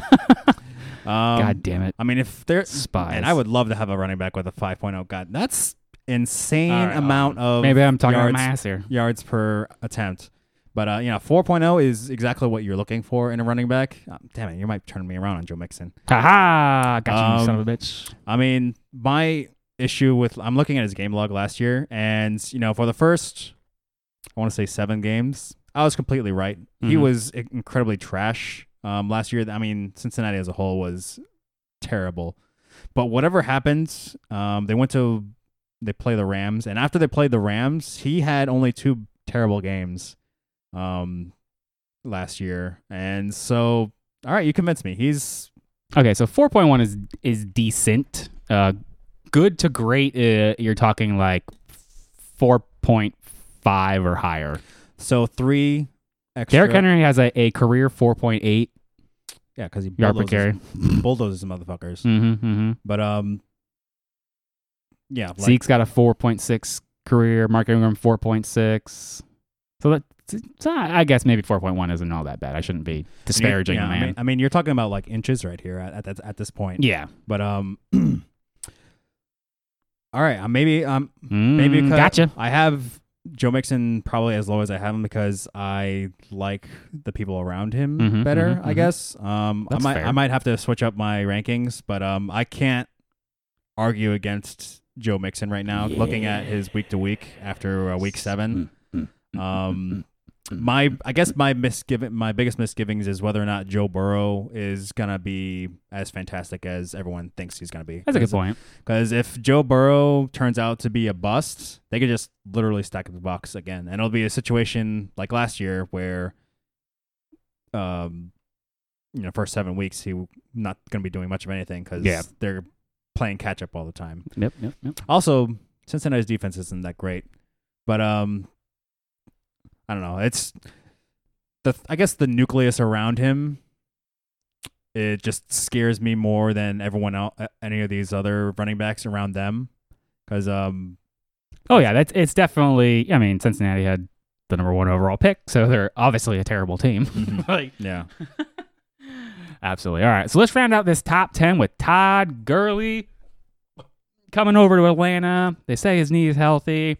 Um, God damn it. I mean, if they're Spies. and I would love to have a running back with a 5.0. God, that's insane right, amount hold of Maybe I'm talking yards, about my ass here. yards per attempt. But uh, you know, 4.0 is exactly what you're looking for in a running back. Uh, damn it, you might turn me around on Joe Mixon. Haha, got you, Um, son of a bitch. I mean, my issue with I'm looking at his game log last year, and you know, for the first, I want to say seven games, I was completely right. He Mhm. was incredibly trash um, last year. I mean, Cincinnati as a whole was terrible. But whatever happened, um, they went to they play the Rams, and after they played the Rams, he had only two terrible games um, last year, and so all right, you convinced me. He's Okay, so 4.1 is is decent. Uh, good to great. Uh, you're talking like 4.5 or higher. So three extra. Derrick Henry has a, a career 4.8 yeah, because he yard per bulldozes, carry. bulldozes motherfuckers. Mm-hmm, mm-hmm. But um, yeah, like, Zeke's got a 4.6 career. Mark Ingram 4.6. So that so I guess maybe 4.1 isn't all that bad. I shouldn't be disparaging yeah, the I man. mean, I mean, you're talking about like inches right here at at, at this point. yeah. But um, all right, uh, maybe um, maybe Mm, because gotcha. I have Joe Mixon probably as low as I have him because I like the people around him Mhm, better. mhm, I guess. Um, That's I might fair. I might have to switch up my rankings, but um, I can't argue against Joe Mixon right now. Looking at his week to week after uh, week seven, um, my I guess my misgiving my biggest misgivings is whether or not Joe Burrow is gonna be as fantastic as everyone thinks he's gonna be. That's a good point. Because if Joe Burrow turns out to be a bust, they could just literally stack up the box again, and it'll be a situation like last year where, um, you know, first seven weeks he not gonna be doing much of anything because Yeah. they're playing catch up all the time. Yep, yep, yep. Also, Cincinnati's defense isn't that great, but um, I don't know. It's the I guess the nucleus around him. It just scares me more than everyone else, any of these other running backs around them, because um, Oh yeah, that's it's definitely. I mean, Cincinnati had the number one overall pick, so they're obviously a terrible team. Mhm. like, yeah, absolutely. All right, so let's round out this top ten with Todd Gurley coming over to Atlanta. They say his knee is healthy,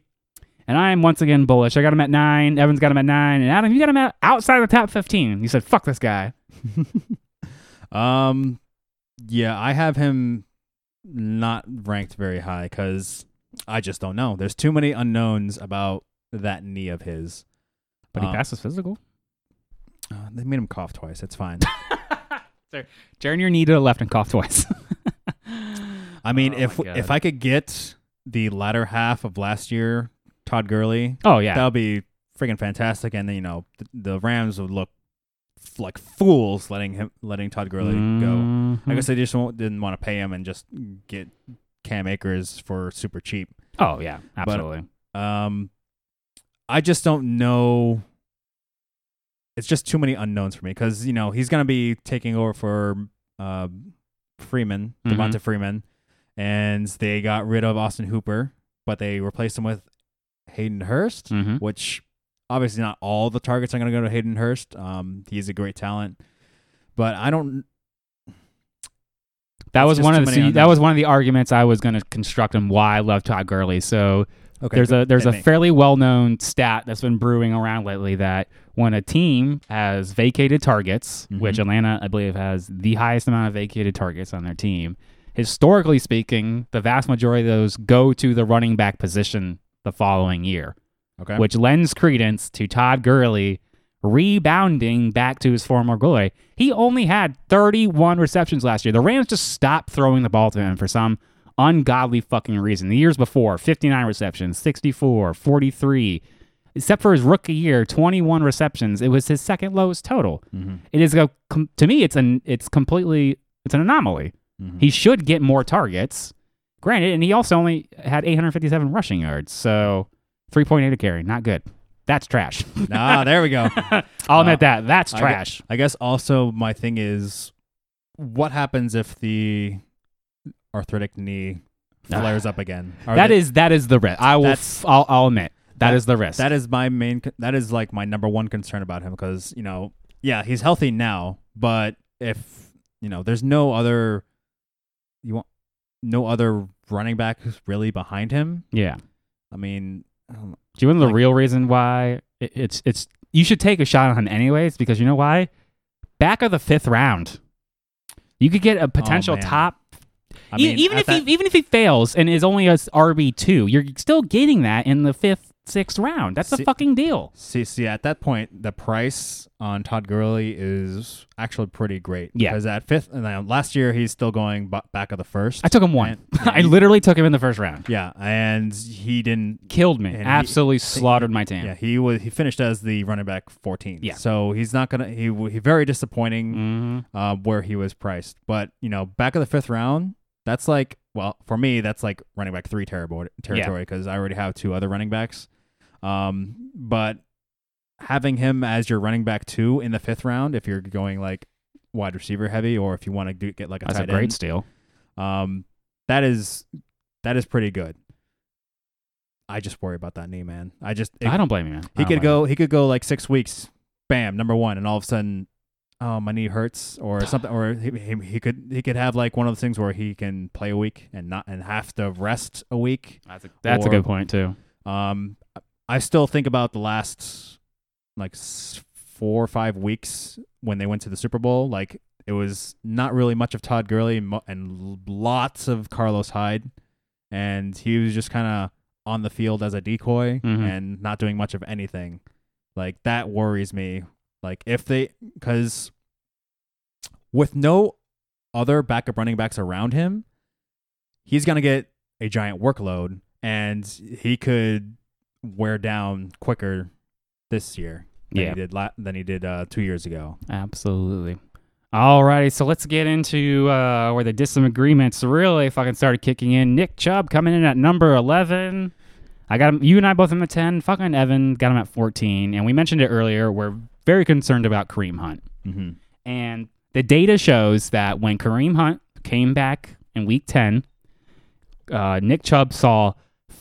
and I am once again bullish. I got him at nine. Evan's got him at nine, and Adam, you got him at outside the top fifteen. You said, "Fuck this guy." um, yeah, I have him not ranked very high because I just don't know. There's too many unknowns about that knee of his. But he Uh, passed his physical. Uh, they made him cough twice. It's fine. Turn your knee to the left and cough twice. I mean, Oh if if I could get the latter half of last year, Todd Gurley, oh yeah, that would be freaking fantastic. And then you know the, the Rams would look f- like fools letting him letting Todd Gurley go. Mhm. I guess they just won't, didn't want to pay him and just get Cam Akers for super cheap. Oh yeah, absolutely. Um, I just don't know. It's just too many unknowns for me because you know he's gonna be taking over for uh, Freeman, Mhm. Devonta Freeman, and they got rid of Austin Hooper, but they replaced him with Hayden Hurst, Mhm. which obviously not all the targets are gonna go to Hayden Hurst. Um, he's a great talent, but I don't. That was one of the see, that was one of the arguments I was going to construct and why I love Todd Gurley. So Okay, there's a there's hit a me. fairly well known stat that's been brewing around lately that when a team has vacated targets, Mhm. which Atlanta I believe has the highest amount of vacated targets on their team, historically speaking, the vast majority of those go to the running back position the following year, okay. which lends credence to Todd Gurley rebounding back to his former glory. He only had 31 receptions last year. The Rams just stopped throwing the ball to him for some ungodly fucking reason. The years before, 59 receptions, 64, 43. Except for his rookie year, 21 receptions. It was his second lowest total. Mhm, It is a to me it's an it's completely it's an anomaly. mhm. He should get more targets. Granted, and he also only had 857 rushing yards. So 3.8 a carry, not good. That's trash. ah, there we go. I'll Uh, admit that. That's trash. I guess also my thing is, what happens if the arthritic knee flares up again? Are That they- is that is the risk. I will. F- I'll, I'll admit that That- is the risk. that is my main. That is like my number one concern about him because you know, yeah, he's healthy now, but if you know, there's no other, you want no other running back really behind him. yeah. I mean, um, Do you know the Like- real reason why it, it's it's you should take a shot on him anyways because you know why? Back of the fifth round, you could get a potential Oh, top. I mean, even if that- he even if he fails and is only a RB two, you're still getting that in the fifth, sixth round. That's a See- fucking deal. See, see, at that point, the price on Todd Gurley is actually pretty great. Yeah. Because at fifth, and then last year he's still going b- back of the first. I took him one. And- yeah, I he- literally took him in the first round. Yeah, and he didn't. Killed me. And he- Absolutely slaughtered my team. Yeah, he was. He finished as the running back 14. Yeah. So he's not gonna. He he very disappointing hmm uh, where he was priced. But you know, back of the fifth round, that's like well for me, that's like running back three territory territory because I already have two other running backs. Um, but having him as your running back two in the fifth round, if you're going like wide receiver heavy, or if you want to do, get like a That's a great end, steal. um, that is that is pretty good. I just worry about that knee, man. I just it- I don't blame you, man. I he could blame you. go he could go like six weeks, bam, number one, and all of a sudden, oh my knee hurts or something, or he, he, he could he could have like one of those things where he can play a week and not and have to rest a week. That's a, that's a good point too. Um, I still think about the last like four or five weeks when they went to the Super Bowl. Like it was not really much of Todd Gurley and lots of Carlos Hyde, and he was just kind of on the field as a decoy Mhm. and not doing much of anything. Like that worries me. Like if they because with no other backup running backs around him, he's gonna get a giant workload, and he could wear down quicker this year than Yeah. he did la- than he did uh, two years ago. Absolutely. Alrighty, so let's get into uh, where the disagreements really fucking started kicking in. Nick Chubb coming in at number eleven. I got him. You and I both him at ten. Fucking Evan got him at fourteen, and we mentioned it earlier. We're very concerned about Kareem Hunt, Mm-hmm. and the data shows that when Kareem Hunt came back in Week ten, uh, Nick Chubb saw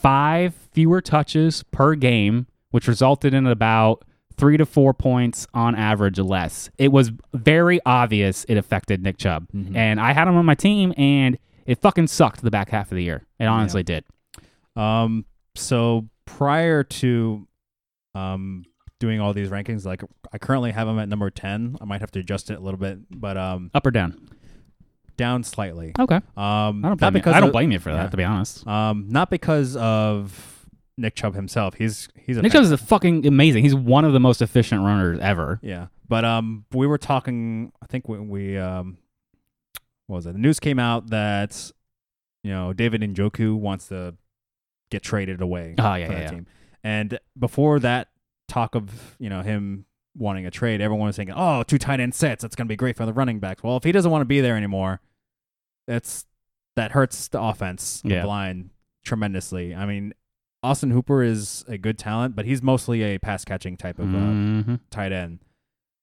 five fewer touches per game, which resulted in about three to four points on average less. It was very obvious it affected Nick Chubb. Mhm. And I had him on my team, and it fucking sucked the back half of the year. It honestly did. Um, so prior to um doing all these rankings, like I currently have him at number ten. I might have to adjust it a little bit, but um, Up or down? Down slightly. Okay. Um, I don't blame, you. I don't blame you for that, yeah. to be honest. Um, not because of Nick Chubb himself. He's he's a Nick Chubb is a fucking amazing. He's one of the most efficient runners ever. Yeah, but um, we were talking. I think when we um, what was it? The news came out that you know David Njoku wants to get traded away. Oh, yeah, for yeah, that yeah. team. And before that talk of you know him wanting a trade, everyone was thinking, "Oh, two tight end sets. That's going to be great for the running backs." Well, if he doesn't want to be there anymore, that's that hurts the offense Yeah. line tremendously. I mean, Austin Hooper is a good talent, but he's mostly a pass catching type of uh, Mhm. tight end.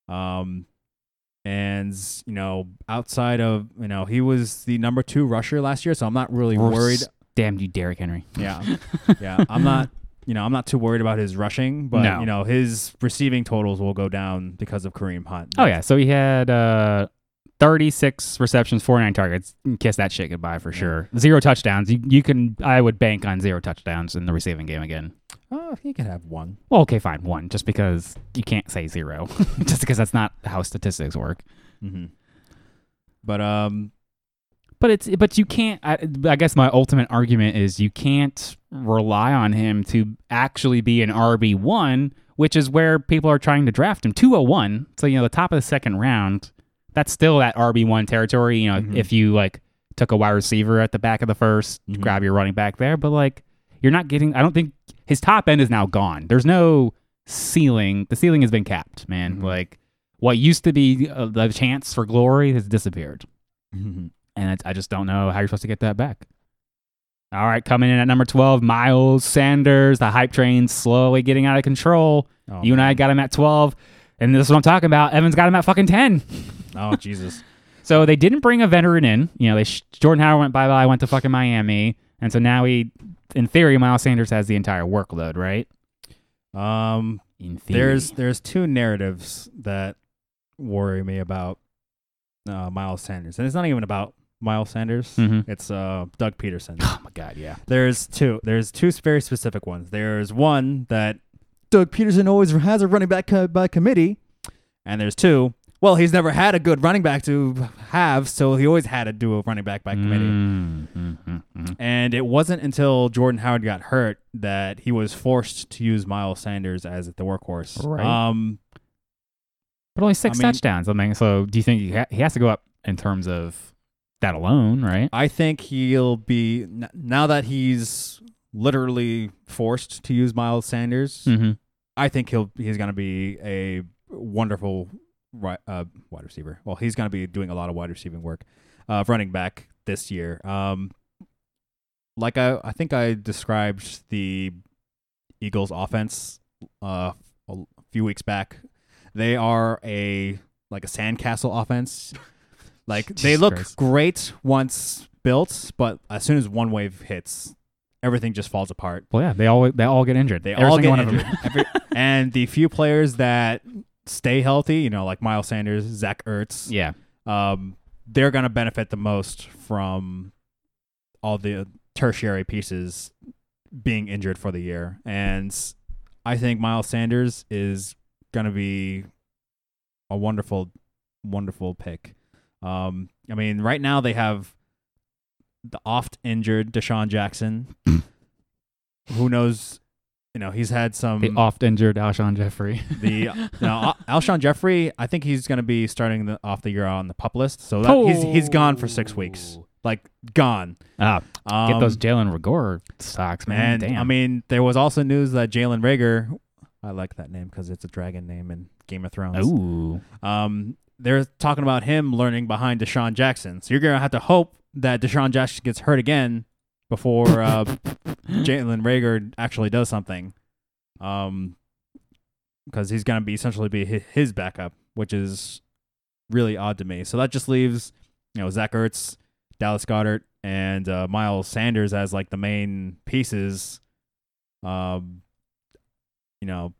Um, and you know, outside of you know, he was the number two rusher last year, so I'm not really worried. Damn you, Derrick Henry. Yeah, yeah, I'm not. You know, I'm not too worried about his rushing, but No. you know, his receiving totals will go down because of Kareem Hunt. Oh yeah, so he had uh, 36 receptions, 49 targets. Kiss that shit goodbye for Yeah. sure. Zero touchdowns. You, you can. I would bank on zero touchdowns in the receiving game again. Oh, he could have one. Well, okay, fine, one. Just because you can't say zero, just because that's not how statistics work. hmm But um, But it's but you can't. I, I guess my ultimate argument is you can't rely on him to actually be an RB one, which is where people are trying to draft him. Two hundred one. So you know the top of the second round. That's still that RB one territory. You know, Mhm. if you like took a wide receiver at the back of the 1st Mhm. grab your running back there. But like you're not getting. I don't think his top end is now gone. There's no ceiling. The ceiling has been capped, man. Mhm. Like what used to be uh, the chance for glory has disappeared mhm. And it's, I just don't know how you're supposed to get that back. All right, coming in at number 12, Miles Sanders. The hype train slowly getting out of control. Oh, you and I got him at 12, and this is what I'm talking about. Evans got him at fucking 10. Oh Jesus. So they didn't bring a veteran in. You know, they sh- Jordan Howard went bye bye, went to fucking Miami, and so now he, in theory, Miles Sanders has the entire workload, right? Um, In theory, there's there's two narratives that worry me about uh, Miles Sanders, and it's not even about Miles Sanders. Mhm. It's uh, Doug Pederson. oh my god, yeah. There's two. There's two very specific ones. There's one that Doug Pederson always has a running back co- by committee, and there's two. Well, he's never had a good running back to have, so he always had to do a running back by committee. Mm, mm, mm, mm. And it wasn't until Jordan Howard got hurt that he was forced to use Miles Sanders as the workhorse. Right. Um, But only six I mean- touchdowns. I mean, so do you think he, ha- he has to go up in terms of that alone, right? I think he'll be now that he's literally forced to use Miles Sanders. Mm-hmm. I think he'll he's going to be a wonderful uh, wide receiver. Well, he's going to be doing a lot of wide receiving work, uh, running back this year. Um, like I, I think I described the Eagles' offense uh, a few weeks back. They are a like a sandcastle offense. Like they look Christ. great once built, but as soon as one wave hits, everything just falls apart. Well, yeah, they all they all get injured. They Every all get one injured. Of them. Every- and the few players that stay healthy, you know, like Miles Sanders, Zach Ertz, yeah. um, they're going to benefit the most from all the tertiary pieces being injured for the year. And I think Miles Sanders is going to be a wonderful, wonderful pick. Um, I mean, right now they have the oft injured DeSean Jackson. Who knows? You know, he's had some The oft injured Alshon Jeffery. the Al- Alshon Jeffery, I think he's going to be starting the, off the year on the pup list. So that, he's he's gone for six weeks, like gone. Ah, Um, get those Jalen Reagor socks, man. and Damn. I mean, there was also news that Jalen Reagor, I like that name because it's a dragon name in Game of Thrones. ooh, Um, they're talking about him learning behind DeSean Jackson. So you're gonna have to hope that DeSean Jackson gets hurt again before uh, Jalen Reagor actually does something. Um, because he's gonna be essentially be his backup, which is really odd to me. So that just leaves you know Zach Ertz, Dallas Goedert, and uh, Miles Sanders as like the main pieces. Um, you know,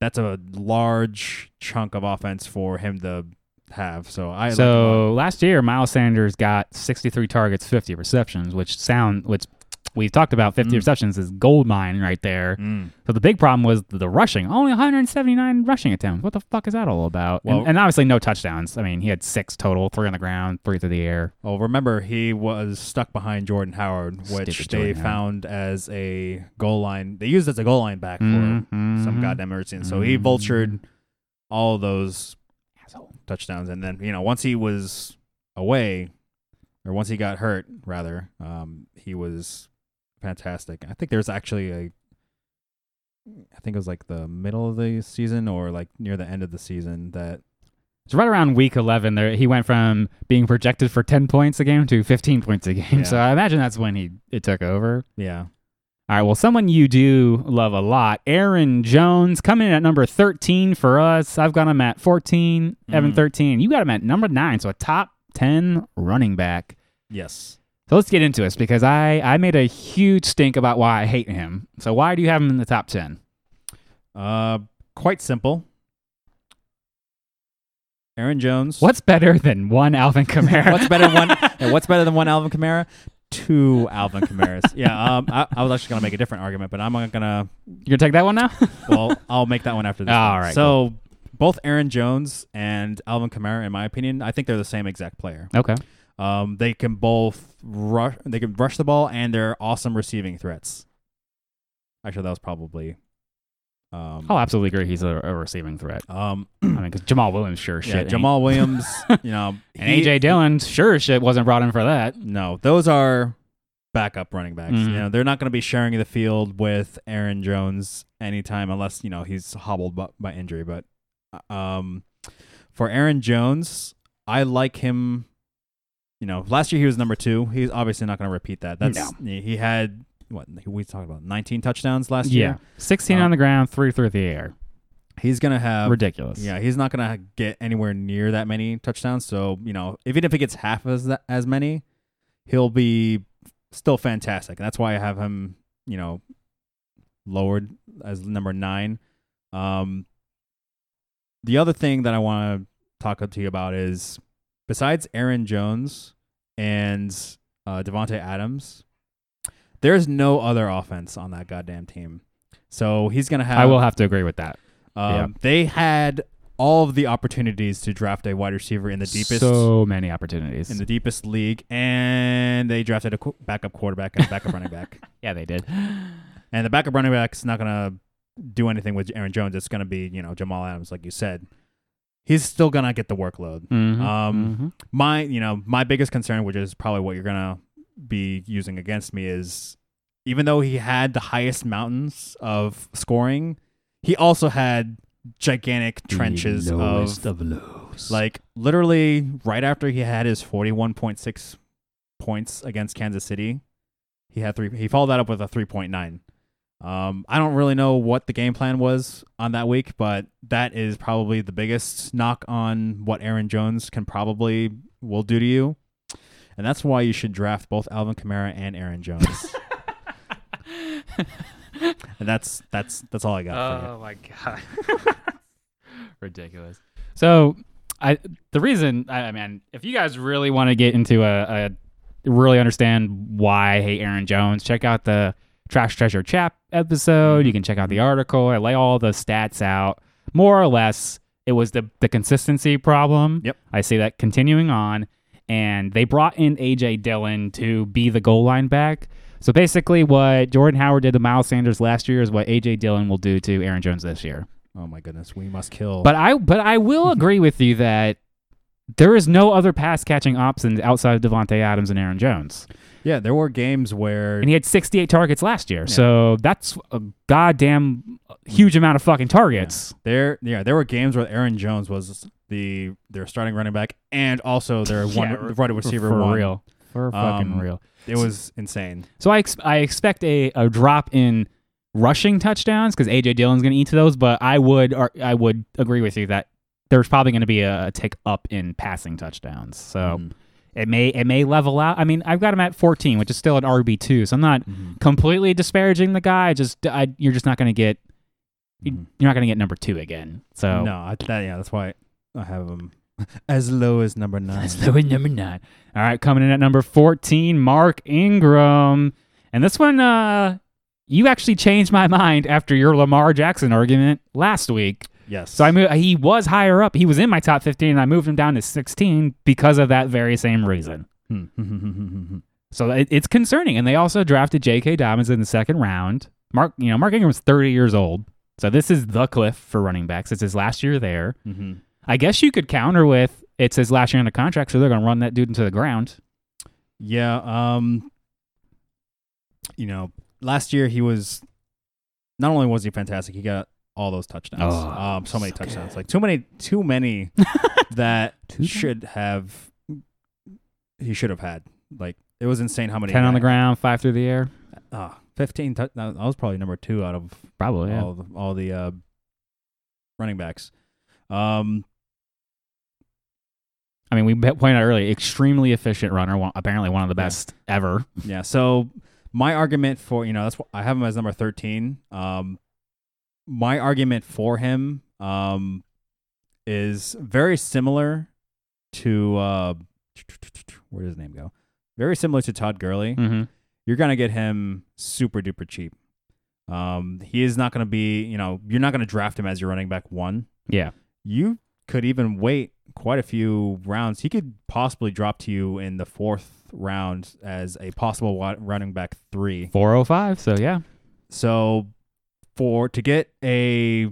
that's a large chunk of offense for him to have. So I like him a lot. so last year Miles Sanders got 63 targets, 50 receptions, which sound which we've talked about 50 Mm. receptions is gold mine right there. Mm. So the big problem was the rushing. Only 179 rushing attempts. What the fuck is that all about? Well- and, and obviously no touchdowns. I mean, he had six total, three on the ground, three through the air. Well, remember he was stuck behind Jordan Howard, which Stupid they Jordan Howard. found as a goal line. They used as a goal line back for Mhm. some goddamn emergency. So he Mhm. vultured all those. Touchdowns, and then you know once he was away, or once he got hurt, rather, um, he was fantastic. I think there's actually a, I think it was like the middle of the season or like near the end of the season that it's right around week 11, there he went from being projected for 10 points a game to 15 points a game. Yeah. So I imagine that's when he it took over. yeah All right, well, someone you do love a lot, Aaron Jones, coming in at number 13 for us. I've got him at 14, Evan Mm. 13. You got him at number 9, so a top 10 running back. yes. So let's get into this because I, I made a huge stink about why I hate him. So why do you have him in the top 10? Uh, quite simple. Aaron Jones. What's better than one Alvin Kamara? What's better than one? what's better than one Alvin Kamara? Two Alvin Kamaras. yeah. Um. I, I was actually gonna make a different argument, but I'm not gonna. You're gonna take that one now? Well, I'll make that one after this. All one. right, So both Aaron Jones and Alvin Kamara, in my opinion, I think they're the same exact player. okay. Um. They can both rush. They can rush the ball, and they're awesome receiving threats. Actually, that was probably. Um. I'll absolutely agree he's a, a receiving threat. Um. I mean, because Jamaal Williams sure yeah. shit. ain't. Jamal Williams. You know. and he- AJ Dillon sure shit wasn't brought in for that. No, those are backup running backs. Mhm. You know, they're not going to be sharing the field with Aaron Jones anytime unless, you know, he's hobbled by, by injury, but um for Aaron Jones, I like him you know, last year he was number 2. He's obviously not going to repeat that. That's No. he had what we talked about 19 touchdowns last Yeah. year. 16 Uh, on the ground, three through the air. He's going to have Ridiculous. Yeah, he's not gonna get anywhere near that many touchdowns. So you know, even if he gets half as as many, he'll be still fantastic. And that's why I have him, you know, lowered as number nine. Um, the other thing that I want to talk to you about is besides Aaron Jones and uh, Davante Adams, there's no other offense on that goddamn team. So he's gonna have. I will have to agree with that. Um, yeah. They had all of the opportunities to draft a wide receiver in the deepest So many opportunities. in the deepest league, and they drafted a qu- backup quarterback and a backup running back. yeah, they did. And the backup running back's not gonna do anything with Aaron Jones. It's gonna be you know Jamal Adams, like you said. He's still gonna get the workload. Mhm, Um, mhm. My you know my biggest concern, which is probably what you're gonna be using against me, is even though he had the highest mountains of scoring, he also had gigantic trenches The of of lows. like literally right after he had his 41.6 points against Kansas City, he had three. He followed that up with a 3.9. Um, I don't really know what the game plan was on that week, but that is probably the biggest knock on what Aaron Jones can probably will do to you, and that's why you should draft both Alvin Kamara and Aaron Jones. and that's that's that's all I got. for you. Oh my god, ridiculous. So, I the reason I, I mean, if you guys really want to get into a, a really understand why I hate Aaron Jones, check out the Trash Treasure Chap episode. You mm-hmm. can check out the mm-hmm. article. I lay all the stats out. More or less, it was the the consistency problem. Yep. I see that continuing on, and they brought in AJ Dillon to be the goal line back. So basically, what Jordan Howard did to Miles Sanders last year is what AJ Dillon will do to Aaron Jones this year. Oh my goodness, we must kill. But I but I will agree with you that there is no other pass catching options outside of Davante Adams and Aaron Jones. yeah, there were games where And he had 68 targets last year. So that's a goddamn huge amount of fucking targets. There, yeah, there were games where Aaron Jones was the their starting running back and also their one Yeah, wide receiver for one. real. For fucking Um, real. It was insane. So I ex- I expect a, a drop in rushing touchdowns because AJ Dillon's going to eat to those, but I would I would agree with you that there's probably going to be a, a tick up in passing touchdowns. So Mhm. it may it may level out. I mean, I've got him at 14, which is still an RB two, so I'm not Mhm. completely disparaging the guy. I just I, you're just not going to get Mhm. you're not going to get number two again. So no, I, that, yeah, that's why I have him as low as number nine. As low as number nine. All right, coming in at number 14, Mark Ingram. And this one, uh, you actually changed my mind after your Lamar Jackson argument last week. Yes. So I moved, he was higher up. He was in my top 15, and I moved him down to 16 because of that very same reason. Hmm. So it, it's concerning. And they also drafted J.K. Dobbins in the second round. Mark, you know, Mark Ingram's 30 years old. So this is the cliff for running backs. It's his last year there. Mhm. I guess you could counter with it's his last year on the contract, so they're going to run that dude into the ground. Yeah. Um. You know, last year he was. Not only was he fantastic, he got all those touchdowns. Oh, um, so many so touchdowns. good. Like too many, too many that Too should have. He should have had. Like it was insane how many. 10 on the ground, 5 through the air. Ah, fifteen. tou- that was probably number two out of Probably, yeah. all the, all the uh, running backs. Um. I mean, we pointed out earlier, extremely efficient runner, one, apparently one of the Yeah. best ever. Yeah. So my argument for you know that's what I have him as number thirteen. Um, my argument for him um is very similar to uh where does his name go? Very similar to Todd Gurley. Mm-hmm. You're gonna get him super duper cheap. Um, he is not gonna be you know you're not gonna draft him as your running back one. Yeah. You could even wait quite a few rounds. He could possibly drop to you in the fourth round as a possible running back three. 405, so yeah. So for to get a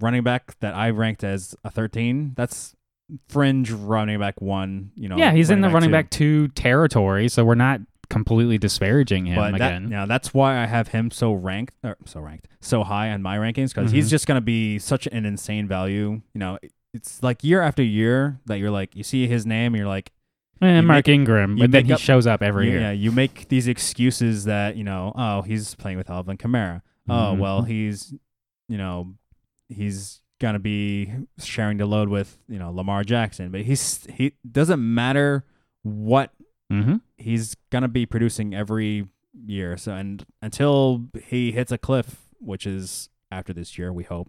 running back that I ranked as a 13, that's fringe running back one. You know, yeah, he's in the running two. back two territory, so we're not completely disparaging him But that, again. yeah, that's why I have him so ranked, or so ranked, so high on my rankings because he's Mhm. just gonna be such an insane value. You know, it's like year after year that you're like, you see his name, you're like, and you Mark make- Ingram, but then he up- shows up every year. yeah, you make these excuses that you know, oh, he's playing with Alvin Kamara. Oh, Mhm. well, he's, you know, he's gonna be sharing the load with you know Lamar Jackson, but he's he doesn't matter what Mm-hmm. he's gonna be producing every year. So and until he hits a cliff, which is after this year, we hope.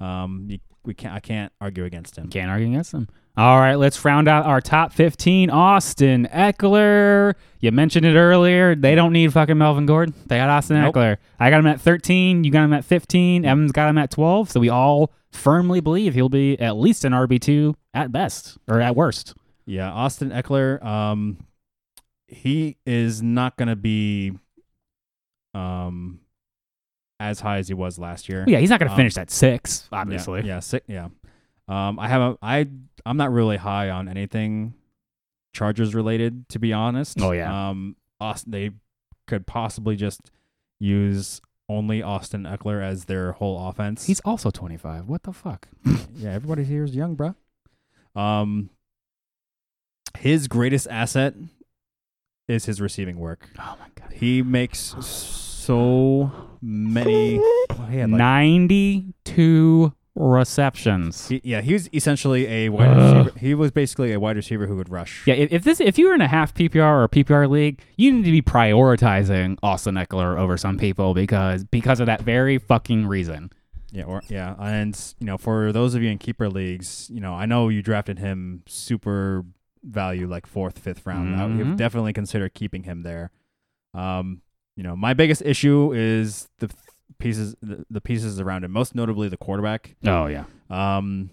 Um, you we can't I can't argue against him. Can't argue against them. All right, let's round out our top 15. Austin Ekeler. You mentioned it earlier. They don't need fucking Melvin Gordon. They got Austin Nope. Ekeler. I got him at 13. You got him at 15. Evans got him at 12. So we all firmly believe he'll be at least an RB2 at best or at worst. Yeah, Austin Ekeler, um, he is not going to be um as high as he was last year. Yeah, he's not going to Um, finish at six, obviously. Yeah, sick. Yeah. Um, I have a I I'm not really high on anything Chargers related, to be honest. Oh, yeah. Um, Austin, they could possibly just use only Austin Ekeler as their whole offense. He's also 25. What the fuck? yeah, everybody here is young, bruh. Um, his greatest asset is his receiving work. Oh my god. He makes so many. like 92 receptions. He, yeah, he was essentially a wide Ugh. receiver. He was basically a wide receiver who would rush. Yeah, if, this if you were in a half PPR or a PPR league, you need to be prioritizing Austin Ekeler over some people because because of that very fucking reason. yeah, or yeah, and you know, for those of you in keeper leagues, you know, I know you drafted him super value, like fourth, fifth round. I Mhm. would definitely consider keeping him there. Um, you know, my biggest issue is the th- pieces, the, the pieces around him, most notably the quarterback. Oh yeah. Um,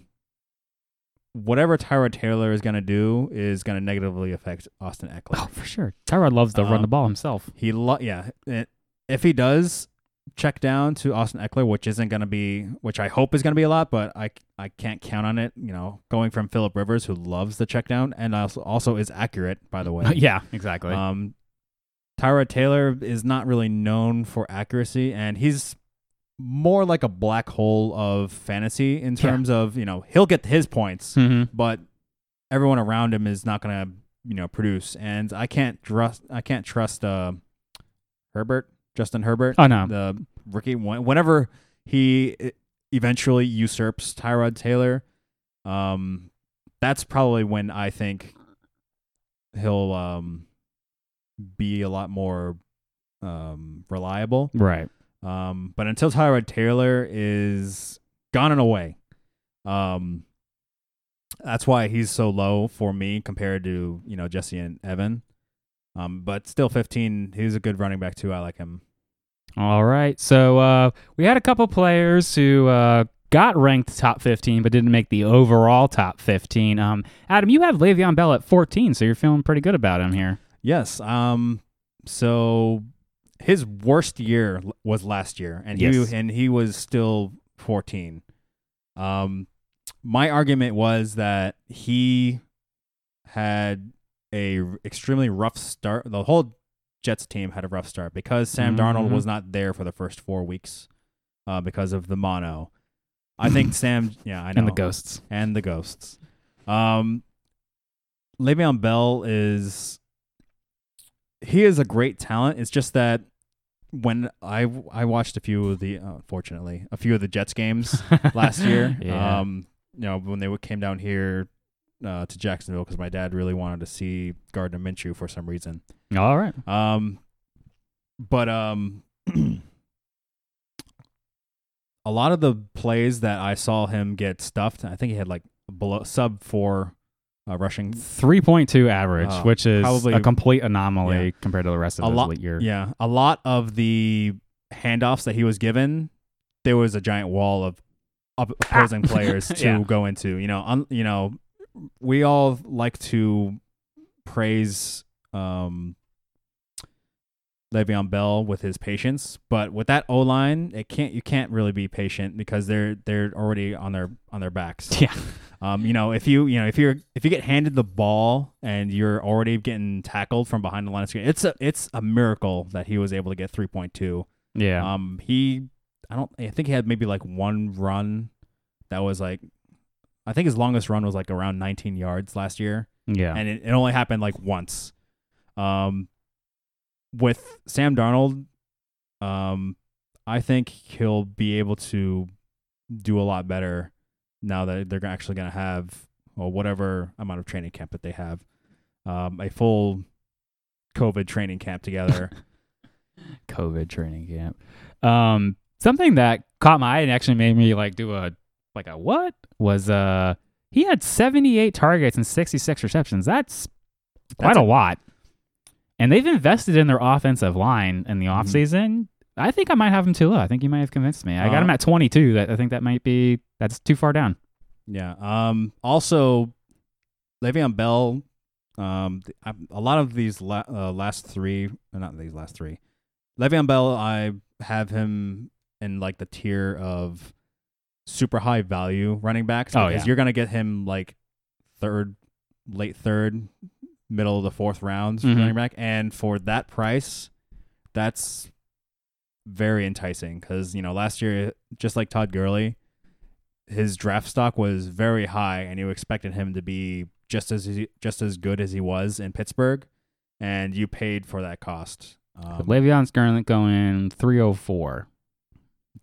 whatever Tyrod Taylor is going to do is going to negatively affect Austin Ekeler. Oh, for sure. Tyrod loves to run Um, the ball himself. He lo- yeah. It, if he does check down to Austin Ekeler, which isn't going to be, which I hope is going to be a lot, but I I can't count on it. You know, going from Philip Rivers, who loves the check down and also also is accurate, by the way. yeah, exactly. Um, Tyrod Taylor is not really known for accuracy, and he's more like a black hole of fantasy in Yeah. terms of you know he'll get his points, hmm but everyone around him is not going to you know produce, and I can't trust I can't trust uh, Herbert Justin Herbert Oh no. the rookie whenever he eventually usurps Tyrod Taylor, um, that's probably when I think he'll um be a lot more um reliable. Right. Um, but until Tyrod Taylor is gone and away, um, that's why he's so low for me compared to you know Jesse and Evan. Um, but still 15. He's a good running back too. I like him. All right. So uh, we had a couple players who uh, got ranked top 15 but didn't make the overall top 15. Um, Adam, you have Le'Veon Bell at 14, so you're feeling pretty good about him here. Yes. Um. So his worst year was last year, and Yes. he and he was still 14. Um, my argument was that he had a r- extremely rough start. The whole Jets team had a rough start because Sam Darnold Mhm. was not there for the first four weeks, uh, because of the mono. I think Sam. Yeah, I know And the ghosts. and the ghosts. Um, Le'Veon Bell is he is a great talent. It's just that when I I watched a few of the unfortunately a few of the Jets games last year. yeah. Um, you know when they came down here uh, to Jacksonville because my dad really wanted to see Gardner Minshew for some reason. All right. Um, but um, a lot of the plays that I saw him get stuffed, I think he had like below sub four uh, rushing. 3.2 average, Oh, which is probably- a complete anomaly yeah. compared to the rest of A his lot- year. Yeah, a lot of the handoffs that he was given, there was a giant wall of op- opposing players to Yeah. go into. You know, un- you know, we all like to praise um, Le'Veon Bell with his patience, but with that O line, it can't you can't really be patient because they're they're already on their on their backs. Yeah. Um, you know, if you you know if you're if you get handed the ball and you're already getting tackled from behind the line of scrimmage, it's a it's a miracle that he was able to get three point two. Yeah. Um, he I don't I think he had maybe like one run that was like I think his longest run was like around 19 yards last year yeah. and it, it only happened like once. Um, with Sam Darnold, um, I think he'll be able to do a lot better now that they're actually going to have or whatever amount of training camp that they have, um, a full COVID training camp together. COVID training camp. Um, something that caught my eye and actually made me like do a like a what was uh he had 78 targets and 66 receptions. That's quite That's a a- lot. And they've invested in their offensive line in the Mhm. offseason. I think I might have him too low. I think you might have convinced me. I got Uh, him at 22. That I think that might be that's too far down. Yeah. Um. Also, Le'Veon Bell. Um. th- I- A lot of these la- uh, last three, uh, not these last three. Le'Veon Bell, I have him in like the tier of super high value running backs Oh, because yeah. you're gonna get him like third, late third, middle of the fourth rounds Mhm. running back, and for that price, that's very enticing because you know last year, just like Todd Gurley, his draft stock was very high, and you expected him to be just as just as good as he was in Pittsburgh, and you paid for that cost. Um, Le'Veon's currently going 304.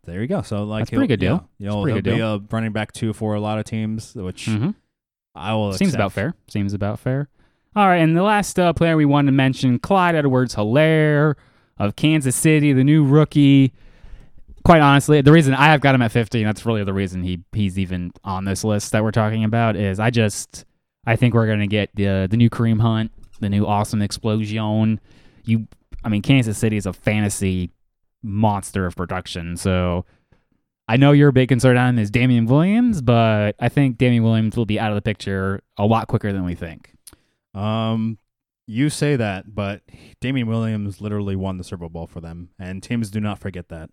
there you go. So like That's pretty good deal. Yeah, you know, pretty he'll be a running back two for a lot of teams, which Mhm. I will. Seems about fair. Seems about fair. All right, and the last uh, player we wanted to mention, Clyde Edwards Helaire of Kansas City, the new rookie. Quite honestly, the reason I have got him at 50, and that's really the reason he he's even on this list that we're talking about, is I just I think we're gonna get the the new Kareem Hunt, the new awesome explosion. You, I mean, Kansas City is a fantasy monster of production, so. I know you're a big concern on him is Damien Williams, but I think Damien Williams will be out of the picture a lot quicker than we think. Um, you say that, but Damien Williams literally won the Super Bowl for them, and teams do not forget that.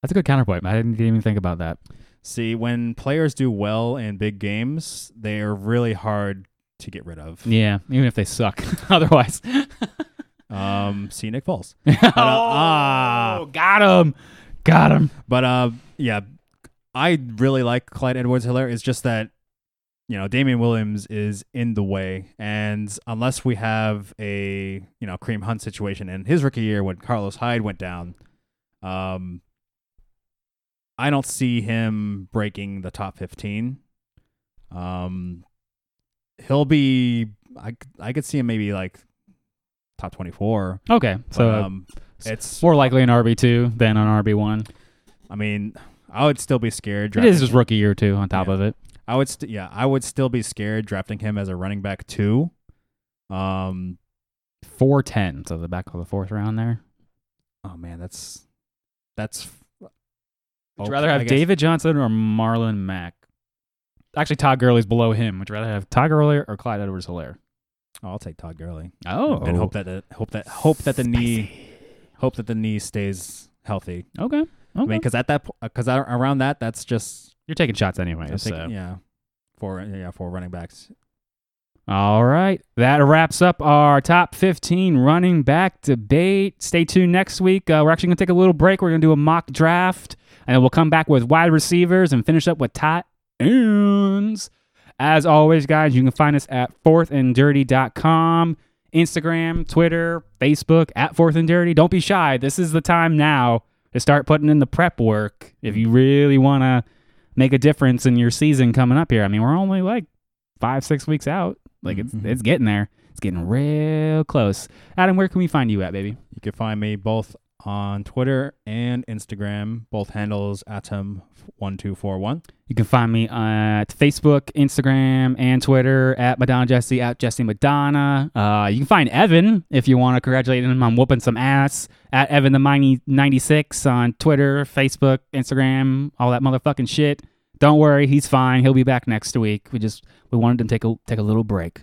That's a good counterpoint. I didn't even think about that. See, when players do well in big games, they are really hard to get rid of. Yeah, even if they suck. Otherwise, Um, see Nick Foles. oh, ah. got him, got him. But uh, yeah, I really like Clyde Edwards Helaire. It's just that you know Damien Williams is in the way, and unless we have a you know Kareem Hunt situation in his rookie year when Carlos Hyde went down, um, I don't see him breaking the top fifteen. Um, he'll be I I could see him maybe like top twenty four. Okay, so uh, um, it's more likely an RB two than an RB one. I mean, I would still be scared. It is rookie year too, on top Yeah. of it. I would, st- yeah, I would still be scared drafting him as a running back too. Um, Four ten, so the back of the fourth round there. oh man, that's that's. Would Okay, you rather have David Johnson or Marlon Mack? Actually, Todd Gurley's below him. Would you rather have Todd Gurley or Clyde Edwards Helaire? Oh, I'll take Todd Gurley. Oh, and hope that the, hope that hope that the knee hope that the knee stays healthy. Okay, okay. I mean, because at that because around that, that's just You're taking shots anyway. So. yeah, for yeah for running backs. All right. That wraps up our top 15 running back debate. Stay tuned next week. Uh, we're actually going to take a little break. We're going to do a mock draft, and then we'll come back with wide receivers and finish up with tight ends. As always, guys, you can find us at fourthanddirty.com, Instagram, Twitter, Facebook, at fourthanddirty. Don't be shy. This is the time now to start putting in the prep work if you really want to make a difference in your season coming up here. I mean, we're only like five, six weeks out. Like it's Mhm. it's getting there. It's getting real close. Adam, where can we find you at, baby? You can find me both on Twitter and Instagram, both handles atom one two four one. You can find me at Facebook, Instagram, and Twitter at Madonna Jesse at Jesse Madonna. Uh, you can find Evan if you want to congratulate him on whooping some ass at Evan the Mighty 96 on Twitter, Facebook, Instagram, all that motherfucking shit. Don't worry, he's fine. He'll be back next week. We just we wanted to take a take a little break.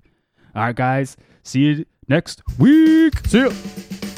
All right, guys. See you next week. See you.